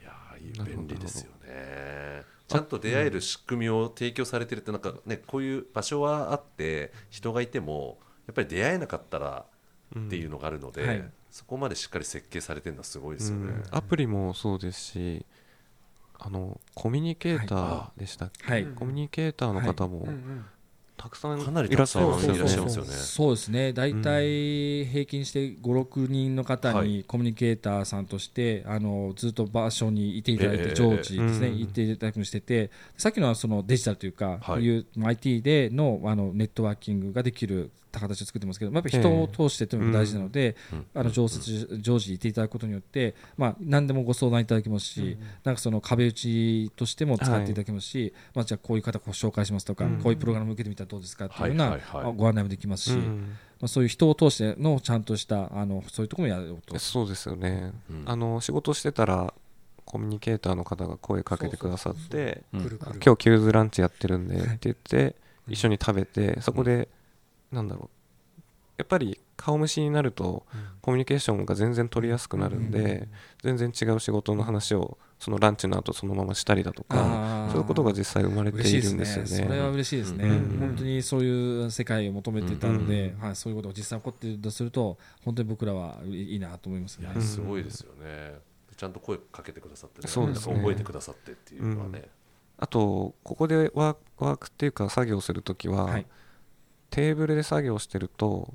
いやーいい便利ですよね。ちゃんと出会える仕組みを提供されてるってなんかねこういう場所はあって人がいてもやっぱり出会えなかったらっていうのがあるので、はい。そこまでしっかり設計されてるのはすごいですよね。うん。アプリもそうですしあのコミュニケーターでしたっけ、はい。コミュニケーターの方もたくさんかなりいらっしゃいますよね。いらっしゃいますよね。そうですね。大体平均して56人の方はい。にコミュニケーターさんとしてあのずっと場所にいていただいええて常時ですねうん。いていただくようにしててさっきのはそのデジタルというかはい。こういう IT でのあのネットワーキングができる形を作ってますけどやっぱり人を通してというのが大事なのでうん。あの常設常時いていただくことによってまあ何でもご相談いただけますしなんかその壁打ちとしても使っていただけますしまあじゃあこういう方ご紹介しますとかうん。こういうプログラム受けてみたらどうですかっていうようなご案内もできますし、うん。まあ、そういう人を通してのちゃんとしたあのそういうところもやろうと。そうですよね、うん。あの仕事してたらコミュニケーターの方が声かけてくださって今日キューズランチやってるんでって言ってうん一緒に食べてそこでなんだろう。やっぱり顔見知りになるとコミュニケーションが全然取りやすくなるんで全然違う仕事の話をそのランチの後そのまましたりだとかそういうことが実際生まれているんですよね。それはね。嬉しいですね、うん。本当にそういう世界を求めてたので、うんはい、そういうことが実際起こっているとすると本当に僕らはいいなと思いますね。すごいですよね。ちゃんと声かけてくださってね。そうですね。覚えてくださってっていうのはね。あとここでワークワークっていうか作業するときは、はい。テーブルで作業してると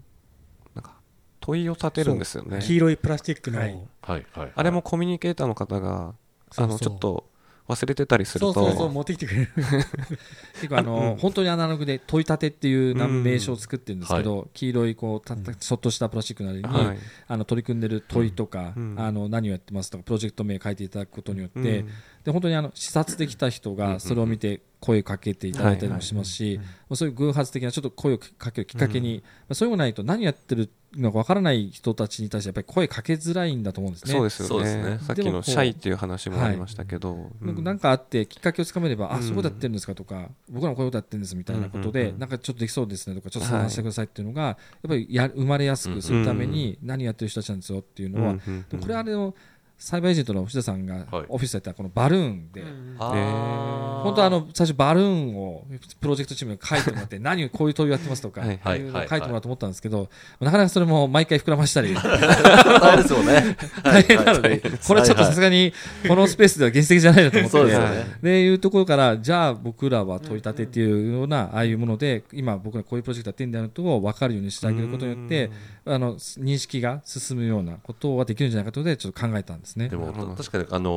問いを立てるんですよね。黄色いプラスチックの、はい。はいはいあれもコミュニケーターの方がそうそう。あのちょっと忘れてたりすると。そうそうそう持ってきてくれる。結構あの、本当にアナログで問い立てっていう名名称を作ってるんですけど、黄色いこうたたちょっとしたプラスチックなりに、はい。あの取り組んでる問いとか、うん。あの何をやってますとかプロジェクト名書いていただくことによって、うん。で本当にあの視察できた人がそれを見て声をかけていただいたりもしますし、まあそういう偶発的なちょっと声をかけるきっかけに、まあそういうのがないと何やってるのかわからない人たちに対してやっぱり声かけづらいんだと思うんですね。そうですよね。ね。さっきのシャイっていう話もありましたけど、うん。なんかあってきっかけをつかめれば、あうん。そういうことやってるんですかとか僕らもこういうことやってるんですみたいなことで、うんうんうんなんかちょっとできそうですねとかちょっと相談してくださいっていうのが、やっぱりや生まれやすくするために何やってる人たちなんですよっていうのは、うんうんうんでこれはあれのサイバーエージェントの藤田さんがはい。オフィスでやったこのバルーンで、あー。本当はあの最初バルーンをプロジェクトチームに書いてもらって何をこういう問いをやってますとか書いてもらおうと思ったんですけどなかなかそれも毎回膨らましたり。大変ですよね。大変なのでこれちょっとさすがにこのスペースでは現実的じゃないなと思って。そうですよはね。でいうところからじゃあ僕らは問い立てっていうようなああいうもので今僕らこういうプロジェクトやってるんだよと分かるようにしてあげることによってあの認識が進むようなことはできるんじゃないかということでちょっと考えたんですね。で。もなるほど。確かに、あのー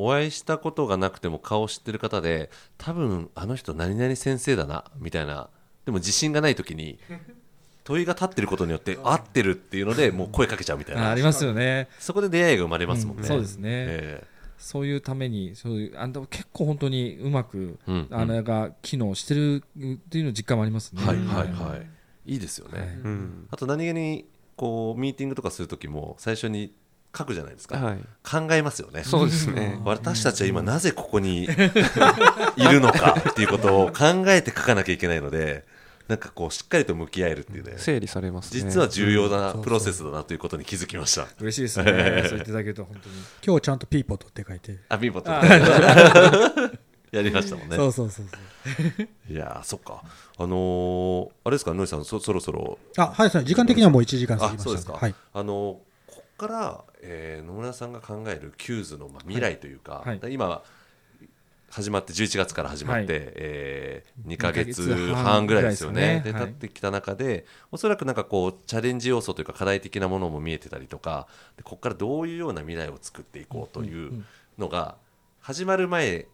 お会いしたことがなくても顔知ってる方で多分あの人何々先生だなみたいな。でも自信がない時に問いが立ってることによって合ってるっていうのでもう声かけちゃうみたいな。あありますよね。そこで出会いが生まれますもんね、うんそうですね。えそういうためにそういうあの結構本当にうまくえうん。あれが機能してるっていうの実感もありますね。はいはいはい。いいですよね、はい。うん。あと何気にこうミーティングとかする時も最初に書くじゃないですか、はい、考えますよね。そうですね。私たちは今なぜここに いるのかっていうことを考えて書かなきゃいけないのでなんかこうしっかりと向き合えるっていうね。整理されますね。実は重要なうん。プロセスだなということに気づきました。嬉しいですね。そう言っていただけると本当に。今日ちゃんとピーポットって書いて、あミーポットあ やりましたもんね。そうそうそうそう。いやーそっか。あのーあれですかのりさんそそろそろ。あはいそう時間的にはもう1時間過ぎましたあそうですか、はい、あのここから、えー野村さんが考える QWS の、まあ、未来というか、はい。今始まって11月から始まって、はい。え2か月二ヶ月半半ぐらいですよね。でねってきた中でおそらくなんかこうチャレンジ要素というか課題的なものも見えてたりとかでここからどういうような未来を作っていこうというのが始まる前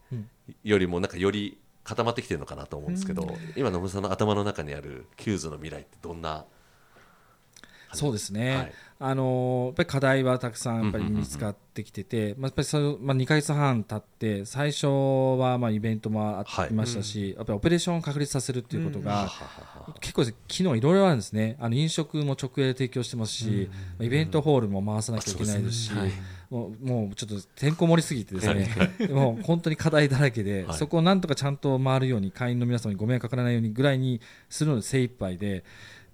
よりもなんかより固まってきてるのかなと思うんですけど、今野村さんの頭の中にある QWS の未来ってどんなそうですね、はいあのーやっぱり課題はたくさんやっぱり見つかってきてて、まあ、やっぱりその、まあ、2か月半経って最初はまあイベントもあはいりましたし、やっぱりオペレーションを確立させるっていうことが、ははは結構機能いろいろあるんですね。あの飲食も直営で提供してますし、イベントホールも回さなきゃいけないですし、もうもうちょっとてんこ盛りすぎてですね、もう本当に課題だらけで、はい。そこをなんとかちゃんと回るように会員の皆様にご迷惑かからないようにぐらいにするので精一杯で。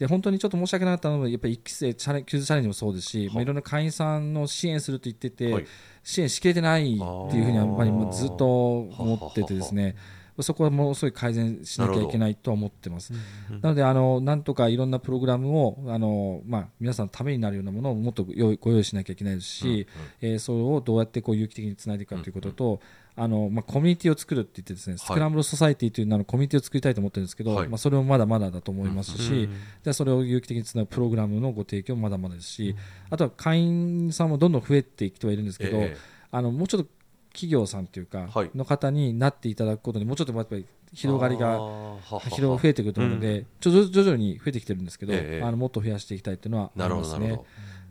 で本当にちょっと申し訳なかったのはやっぱり一期生チャレチャレンジもそうですし、まあいろんな会員さんの支援すると言ってて、はい。支援しきれてないっていうふうにはやっぱりずっと思っててですねそこはものすごい改善しなきゃいけないとは思ってます。うんなのであのなんとかいろんなプログラムをあの、まあ、皆さんのためになるようなものをもっとご用意しなきゃいけないですし、えーそれをどうやってこう有機的につないでいくかということと、あのまあ、コミュニティを作るって言ってですね、スクランブルソサイティという名のコミュニティを作りたいと思ってるんですけど、はい。まあ、それもまだまだだと思いますし、うんでそれを有機的につなぐプログラムのご提供もまだまだですし、あとは会員さんもどんどん増えてきてはいるんですけど、え。あのもうちょっと企業さんというか、はい。の方になっていただくことでもうちょっとやっぱりえ広がりが広が増えてくると思うので、ちょ徐徐々に増えてきてるんですけど、ええあのもっと増やしていきたいというのはあなりますね。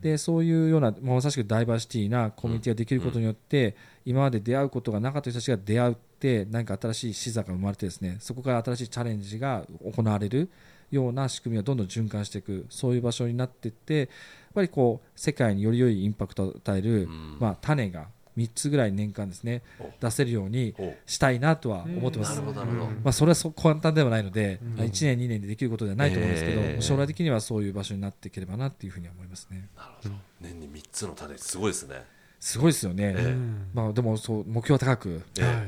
でそういうようなまさしくダイバーシティなコミュニティができることによって、今まで出会うことがなかった人たちが出会って何か新しい視座が生まれてですねそこから新しいチャレンジが行われるような仕組みがどんどん循環していくそういう場所になっていってやっぱりこう世界により良いインパクトを与える、うん。まあ、種が3つぐらい年間ですねお出せるようにおしたいなとは思ってます。なるほどなるほど。まあ、それはそう簡単ではないので、うん。1年、2年でできることではないと思うんですけど、ええ将来的にはそういう場所になっていければなっていうふうには思いますね。なるほど。年に3つの種すごいですね。すごいですよね。ええ。まあ、でもそう目標は高く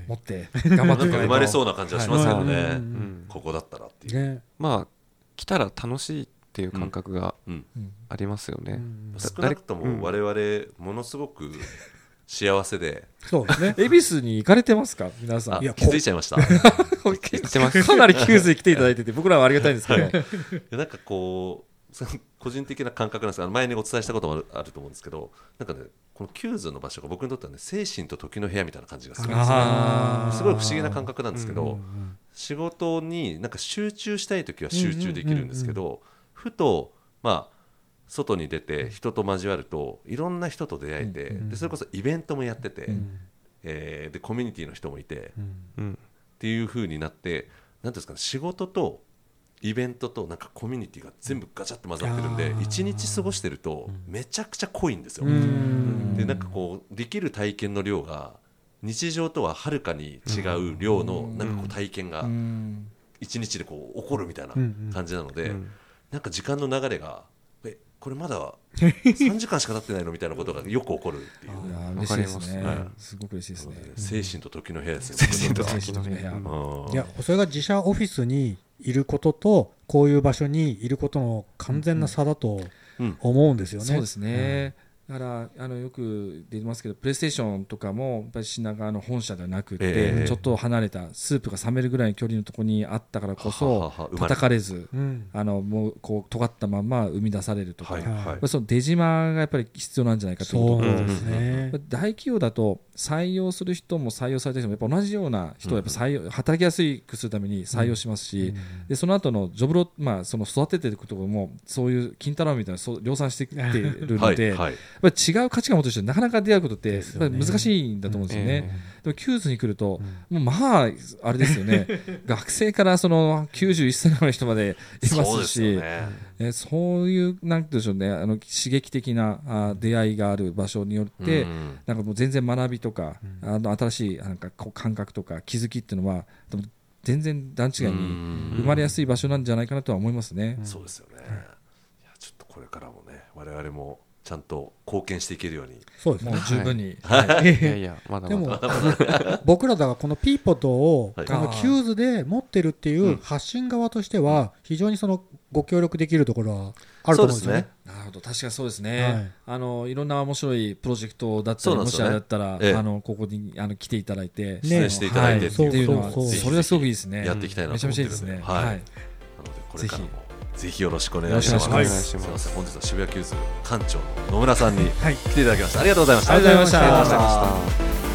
持って頑張って生まれそうな感じはしますけどね、はい。うん。ここだったらっていう、ね。まあ来たら楽しいっていう感覚がうん、うん。ありますよね、うん。少なくとも我々ものすごく幸せで、そうですね。恵比寿に行かれてますか？皆さん。いや気づいちゃいました。言 ってます。かなり急須に来ていただいてて、僕らはありがたいんですけど、でなんかこうその個人的な感覚なんですが前にお伝えしたこともあるあると思うんですけどなんかねこの QWS の場所が僕にとってはね精神と時の部屋みたいな感じがするんですよあー。すごい不思議な感覚なんですけど、うんうん仕事になんか集中したい時は集中できるんですけど、ふとまあ外に出て人と交わるといろんな人と出会えて、うん。でそれこそイベントもやってて、うん。えーでコミュニティの人もいて、っていう風になって何ですかね仕事とイベントとなんかコミュニティが全部ガチャって混ざってるんで一日過ごしてるとめちゃくちゃ濃いんですよ。うん。でなんかこうできる体験の量が日常とははるかに違う量のなんかこう体験がうん。一日でこう起こるみたいなうん。感じなのでうん。なんか時間の流れがえこれまだ 3時間しか経ってないのみたいなことがよく起こるっていう。嬉しいですね。わかりますすごく嬉しいですね。精神と時の部屋ですね。精神と精神と部屋。うん。いやそれが自社オフィスにいることとこういう場所にいることの完全な差だとうん。思うんですよね。そうですね、だからあのよく出てますけどプレイステーションとかもやっぱり品川の本社ではなくて、ええ。ちょっと離れたスープが冷めるぐらいの距離のところにあったからこはそはは生まれ叩かれずうん。あのもうこう尖ったまま生み出されるとか、はいはい。その出島がやっぱり必要なんじゃないかということ。とそうですね。大企業だと採用する人も採用された人もやっぱ同じような人をやっぱ採用、働きやすくするために採用しますし、でその後のジョブロ、まあ、その育てていくところもそういう金太郎みたいなそう量産してきてるので、はいはい違う価値観を持ってる人になかなか出会うことって難しいんだと思うんですよね。えでも QWS に来ると、もうまああれですよね。学生からその91歳の人までいますすし。えそういうなんて言うんでしょうね。あの刺激的なあ出会いがある場所によって、うん。なんかもう全然学びとか、あの新しいなんかこう感覚とか気づきっていうのは全然段違いに生まれやすい場所なんじゃないかなとは思いますね。そうですよね。いやちょっとこれからもね我々もちゃんと貢献していけるように。そうですね。十分に、い。やいやまだでもまだ 僕らだからこのピーポットをはいこの QWS で持ってるっていう発信側としては非常にそのご協力できるところはあると思うんですよね。なるほど。確かにそうですね、はい。あのいろんな面白いプロジェクトだったり、もしあれだったら、ええ。あのここにあの来ていただいて、出演していただいてはっていうっていうのはそうそうそうそれはすごくいいですね。やっていきたいなめちゃと思ってるんで。めちゃいいですね。はい。はい。なのでこれからもぜひよろしくお願いします。よろしくお願いす。すみません。本日は渋谷 QWS 館長の野村さんにはい。来ていただきました。ありがとうございました。ありがとうございました